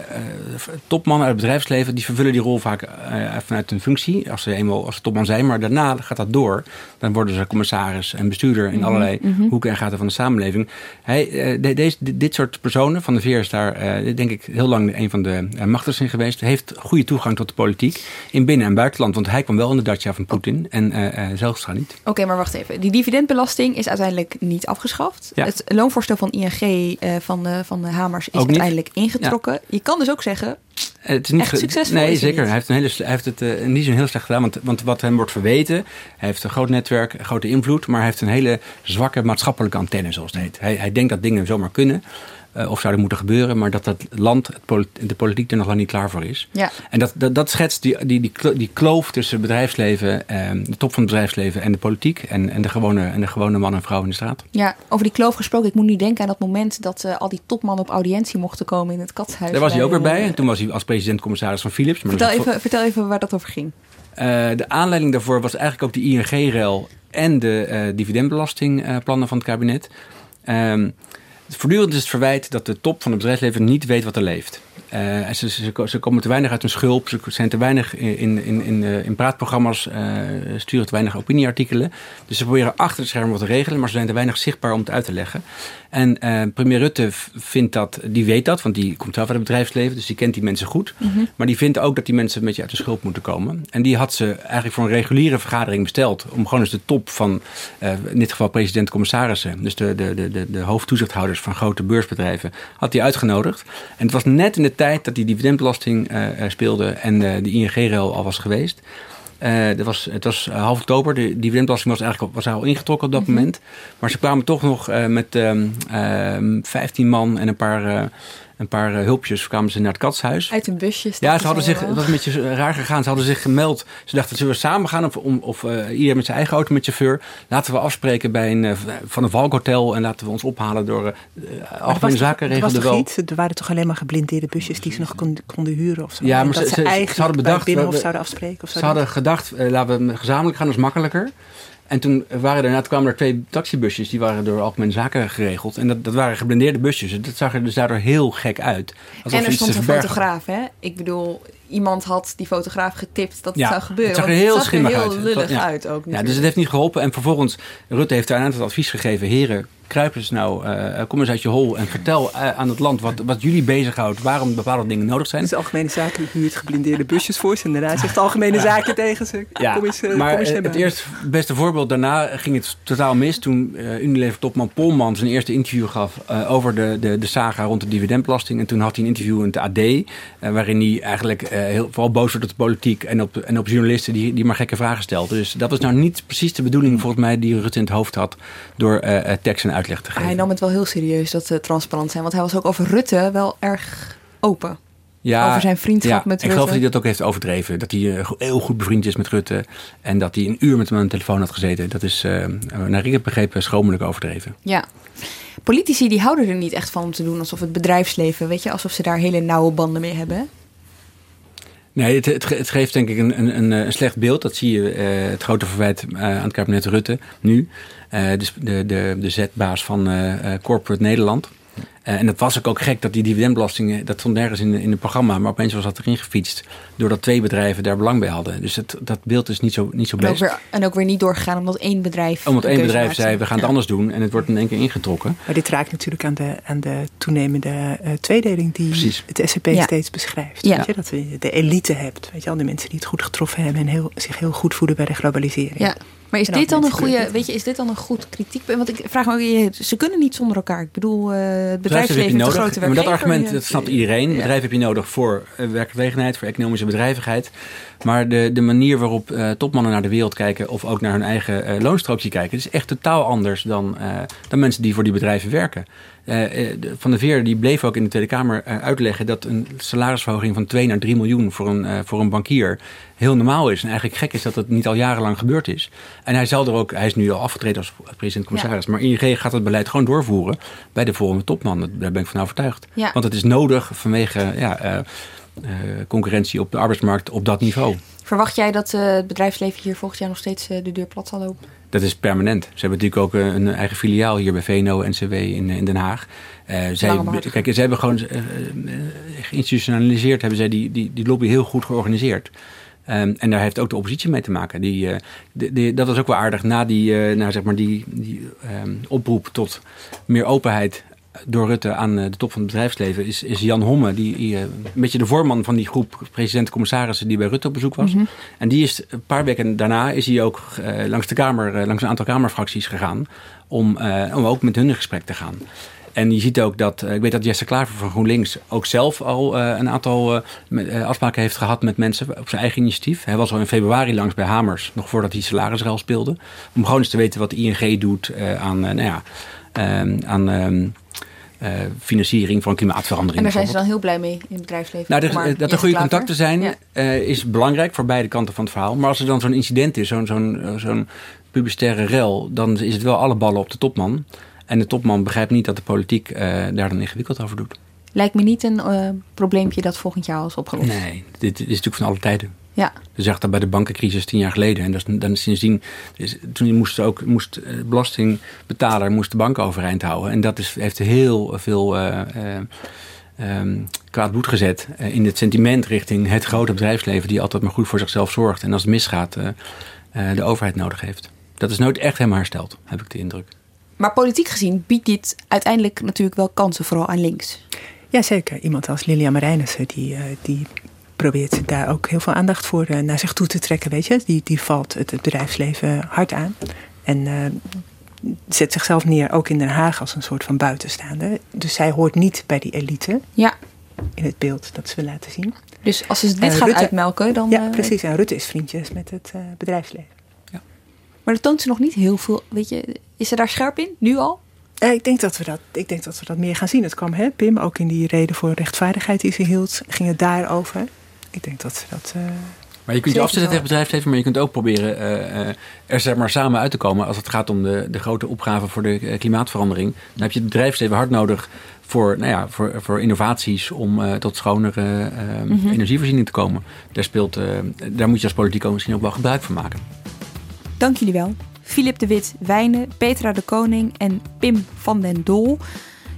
topmannen uit het bedrijfsleven... die vervullen die rol vaak eh, vanuit hun functie. Als ze eenmaal als ze topman zijn. Maar daarna gaat dat door. Dan worden ze commissaris en bestuurder... in Mhm, allerlei mhm. hoeken en gaten van de samenleving. Hij, eh, de- deze, dit, soort personen, Van de Veer is daar eh, denk ik heel lang een van de machtigsten in geweest. Heeft goede toegang tot de politiek in binnen- en buitenland. Want hij kwam wel in de dacia van Poetin en eh uh, Zijlstra niet. Oké, maar wacht even. Die dividendbelasting is uiteindelijk niet afgeschaft. Ja. Het loonvoorstel van ING eh, van, de, van de Hamers is uiteindelijk ingetrokken. Je kan dus ook zeggen, Eh, Het is niet Echt succesvol Nee, zeker. Hij heeft, een hele, hij heeft het eh, niet zo heel slecht gedaan. Want, want wat hem wordt verweten, hij heeft een groot netwerk, grote invloed. Maar hij heeft een hele zwakke maatschappelijke antenne, zoals het heet. Hij, hij denkt dat dingen zomaar kunnen. Eh, of zouden moeten gebeuren. Maar dat het land, de politiek er nog lang niet klaar voor is. Ja. En dat, dat, dat schetst die, die, die, klo- die kloof tussen het bedrijfsleven, eh, de top van het bedrijfsleven en de politiek. En, en, de, gewone, en de gewone man en vrouw in de straat. ja, over die kloof gesproken. Ik moet nu denken aan dat moment dat eh, al die topmannen op audiëntie mochten komen in het katshuis. Daar was hij ook weer bij. En toen was hij als president-commissaris van Philips. Maar Vertel dat even, vertel even waar dat over ging. Eh, de aanleiding daarvoor was eigenlijk ook de ING-rel en de dividendbelastingplannen van het kabinet. Ehm, voortdurend is het verwijt dat de top van het bedrijfsleven niet weet wat er leeft. Eh, en ze, ze, ze komen te weinig uit hun schulp, ze zijn te weinig in, in, in, eh, in praatprogramma's, eh, sturen te weinig opinieartikelen. Dus ze proberen achter het scherm wat te regelen, maar ze zijn te weinig zichtbaar om het uit te leggen. En eh, premier Rutte vindt dat, die weet dat, want die komt zelf uit het bedrijfsleven, dus die kent die mensen goed. Mhm. Maar die vindt ook dat die mensen een beetje uit de schulp moeten komen. En die had ze eigenlijk voor een reguliere vergadering besteld. Om gewoon eens de top van, eh, in dit geval president-commissarissen, dus de, de, de, de, de hoofdtoezichthouders van grote beursbedrijven, had hij uitgenodigd. En het was net in de tijd dat die dividendbelasting eh, eh, speelde en eh, de ING-rel al was geweest. Dat was, het was half oktober. De dividendbelasting was eigenlijk al, was al ingetrokken op dat Mhm. moment. Maar ze kwamen toch nog met ehm ehm 15 man en een paar, een paar eh, hulpjes kwamen ze naar het katshuis. Uit een busje. Ja, ze hadden zich, het was een beetje raar gegaan. Ze hadden zich gemeld. Ze dachten, zullen we samen gaan of, om, of eh, ieder met zijn eigen auto met chauffeur? Laten we afspreken bij een, eh, van een Valkhotel en laten we ons ophalen door eh algemene zaken was regelde toch wel. iets? Er waren toch alleen maar geblindeerde busjes die ze nog kon- konden huren of zo? Ja, maar dat ze, ze, ze, ze hadden bedacht. Binnenhof we- zouden afspreken? Of ze zo hadden gedacht, laten we gezamenlijk gaan, dat is makkelijker. En toen waren er, kwamen er twee taxibusjes, die waren door Algemene Zaken geregeld. En dat, dat waren geblindeerde busjes. Dat zag er dus daardoor heel gek uit. Alsof En er stond een fotograaf, hè? Ik bedoel, iemand had die fotograaf getipt dat het Ja, zou gebeuren. Het zag er heel het zag er heel uit. Lullig ja. uit ook. Ja, dus het heeft niet geholpen. En vervolgens, Rutte heeft daar een aantal advies gegeven. Heren, kruip eens nou, uh, kom eens uit je hol en vertel uh, aan het land wat, wat jullie bezighoudt, waarom bepaalde dingen nodig zijn. Dus de Algemene Zaken huurt geblindeerde busjes voor ze en daarna zegt de Algemene Zaken tegen ze, ja, kom eens, uh, maar kom eens het eerste beste voorbeeld daarna ging het totaal mis toen Unilever-topman Polman zijn eerste interview gaf over de, de, de saga rond de dividendbelasting. En toen had hij een interview in het AD, waarin hij eigenlijk heel, vooral boos werd op de politiek en op, en op journalisten die, die maar gekke vragen stelden. Dus dat was nou niet precies de bedoeling volgens mij die Rutte in het hoofd had door tekst en uitleg te geven. Hij nam het wel heel serieus dat ze transparant zijn, want hij was ook over Rutte wel erg open. Ja, over zijn vriendschap ja, met Rutte. Ik geloof dat hij dat ook heeft overdreven. Dat hij uh, heel goed bevriend is met Rutte. En dat hij een uur met hem aan de telefoon had gezeten. Dat is, uh, naar ik heb begrepen, schromelijk overdreven. Ja. Politici die houden er niet echt van om te doen alsof het bedrijfsleven, weet je, alsof ze daar hele nauwe banden mee hebben. Nee, het, het, geeft denk ik een, een, een slecht beeld. Dat zie je, uh, het grote verwijt uh, aan het kabinet Rutte nu. De, de, de, de zetbaas van Corporate Nederland. Uh, en dat was ook, ook gek dat die dividendbelasting, dat stond nergens in, in het programma, maar opeens was dat erin gefietst. Doordat twee bedrijven daar belang bij hadden. Dus het, dat beeld is niet zo, niet zo en best. Ook weer, en ook weer niet doorgegaan omdat één bedrijf. Omdat één bedrijf zei: we gaan het ja. anders doen en het wordt in één keer ingetrokken. Maar dit raakt natuurlijk aan de, aan de toenemende uh, tweedeling die Precies. het SCP ja. steeds beschrijft. Ja. Weet je, dat je de elite hebt. Weet je, al die mensen die het goed getroffen hebben en heel, zich heel goed voelen bij de globalisering. Ja. Maar is dit dan een goede, weet je, is dit dan een goed kritiek? Want ik vraag me, ze kunnen niet zonder elkaar. Ik bedoel, uh, bedrijfsleven heeft een grote Maar dat argument, dat snapt iedereen. Bedrijf heb je nodig voor uh, werkgelegenheid, voor economische bedrijvigheid. Maar de, de manier waarop uh, topmannen naar de wereld kijken of ook naar hun eigen uh, loonstrookje kijken, is echt totaal anders dan, dan mensen die voor die bedrijven werken. Van der Veer die bleef ook in de Tweede Kamer uitleggen dat een salarisverhoging van 2 naar 3 miljoen voor een, voor een bankier heel normaal is. En eigenlijk gek is dat het niet al jarenlang gebeurd is. En hij zal er ook, hij is nu al afgetreden als president-commissaris, ja. maar ING gaat het beleid gewoon doorvoeren bij de volgende topman. Daar ben ik van overtuigd. Ja. Want het is nodig vanwege ja, concurrentie op de arbeidsmarkt op dat niveau. Verwacht jij dat uh, het bedrijfsleven hier volgend jaar nog steeds de deur plat zal lopen? Dat is permanent. Ze hebben natuurlijk ook een eigen filiaal hier bij VNO-NCW in, in Den Haag. zij, kijk, ze hebben gewoon geïnstitutionaliseerd, hebben zij die, die, die lobby heel goed georganiseerd. Um, en daar heeft ook de oppositie mee te maken. Die, uh, dat was ook wel aardig. Na die, uh, nou, zeg maar die, die um, oproep tot meer openheid door Rutte aan uh, de top van het bedrijfsleven... is, is Jan Homme, die, een beetje de voorman van die groep president-commissarissen... die bij Rutte op bezoek was. Mhm. Mm -hmm. En die is een paar weken daarna is hij ook langs de Kamer, langs een aantal Kamerfracties gegaan... om, om ook met hun in gesprek te gaan. En je ziet ook dat, ik weet dat Jesse Klaver van GroenLinks ook zelf al een aantal afspraken heeft gehad met mensen op zijn eigen initiatief. Hij was al in februari langs bij Hamers, nog voordat hij salarisruil speelde. Om gewoon eens te weten wat de ING doet aan, nou ja, aan financiering van klimaatverandering. En daar zijn ze dan heel blij mee in het bedrijfsleven? Nou, de, maar, dat er goede contacten zijn ja. is belangrijk voor beide kanten van het verhaal. Maar als er dan zo'n incident is, zo'n zo'n zo'n publicitaire rel, dan is het wel alle ballen op de topman. En de topman begrijpt niet dat de politiek uh, daar dan ingewikkeld over doet. Lijkt me niet een uh, probleempje dat volgend jaar al is opgelost. Nee, dit is natuurlijk van alle tijden. Ja. Je zag dat bij de bankencrisis tien jaar geleden. En dat is, dan sindsdien, dus, toen moest ook moest uh, belastingbetaler moest de bank overeind houden. En dat is, heeft heel veel um, kwaad bloed gezet in het sentiment richting het grote bedrijfsleven die altijd maar goed voor zichzelf zorgt. En als het misgaat, de overheid nodig heeft. Dat is nooit echt helemaal hersteld, heb ik de indruk. Maar politiek gezien biedt dit uiteindelijk natuurlijk wel kansen, vooral aan links. Jazeker. Iemand als Lilian Marijnissen, die, die probeert daar ook heel veel aandacht voor uh, naar zich toe te trekken. Weet je? Die, die valt het, het bedrijfsleven hard aan. En uh, zet zichzelf neer, ook in Den Haag, als een soort van buitenstaander. Dus zij hoort niet bij die elite. Ja. In het beeld dat ze wil laten zien. Dus als ze dit gaat uitmelken, dan... Ja, precies. En Rutte is vriendjes met het bedrijfsleven. Maar dat toont ze nog niet heel veel. Weet je, is ze daar scherp in, nu al? Eh, ik, denk dat we dat, ik denk dat we dat meer gaan zien. Het kwam, hè, Pim, ook in die reden voor rechtvaardigheid die ze hield, ging het daarover. Ik denk dat ze dat. Uh, maar je kunt je afzetten tegen bedrijfsleven, maar je kunt ook proberen uh, uh, er zeg maar samen uit te komen als het gaat om de, de grote opgave voor de klimaatverandering. Dan heb je het bedrijfsleven hard nodig voor, nou ja, voor, voor innovaties om uh, tot schonere uh, mm -hmm. energievoorziening te komen. Daar, speelt, uh, daar moet je als politiek ook misschien ook wel gebruik van maken. Dank jullie wel. Filip de Wit Wijnen, Petra de Koning en Pim van den Dol.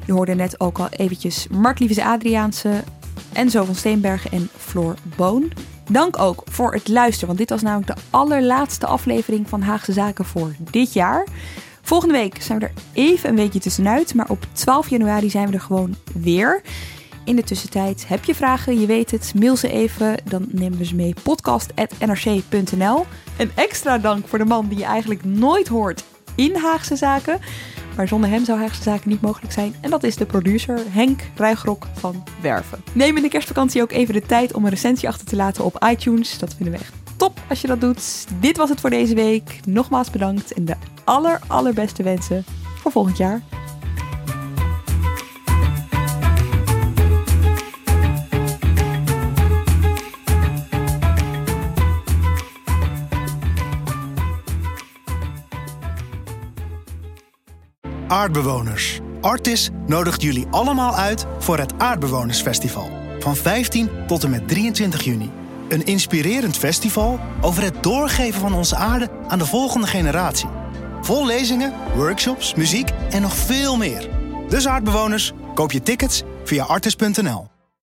Je hoorde net ook al eventjes Mark Lieves Adriaanse, Enzo van Steenbergen en Floor Boon. Dank ook voor het luisteren, want dit was namelijk de allerlaatste aflevering van Haagse Zaken voor dit jaar. Volgende week zijn we er even een weekje tussenuit, maar op 12 januari zijn we er gewoon weer. In de tussentijd heb je vragen, je weet het, mail ze even. Dan nemen we ze mee podcast.nrc.nl. Een extra dank voor de man die je eigenlijk nooit hoort in Haagse Zaken. Maar zonder hem zou Haagse Zaken niet mogelijk zijn. En dat is de producer Henk Ruigrok van Werven. Neem in de kerstvakantie ook even de tijd om een recensie achter te laten op iTunes. Dat vinden we echt top als je dat doet. Dit was het voor deze week. Nogmaals bedankt en de aller allerbeste wensen voor volgend jaar. Aardbewoners. Artis nodigt jullie allemaal uit voor het Aardbewonersfestival. Van 15 tot en met 23 juni. Een inspirerend festival over het doorgeven van onze aarde aan de volgende generatie. Vol lezingen, workshops, muziek en nog veel meer. Dus aardbewoners, koop je tickets via artis.nl.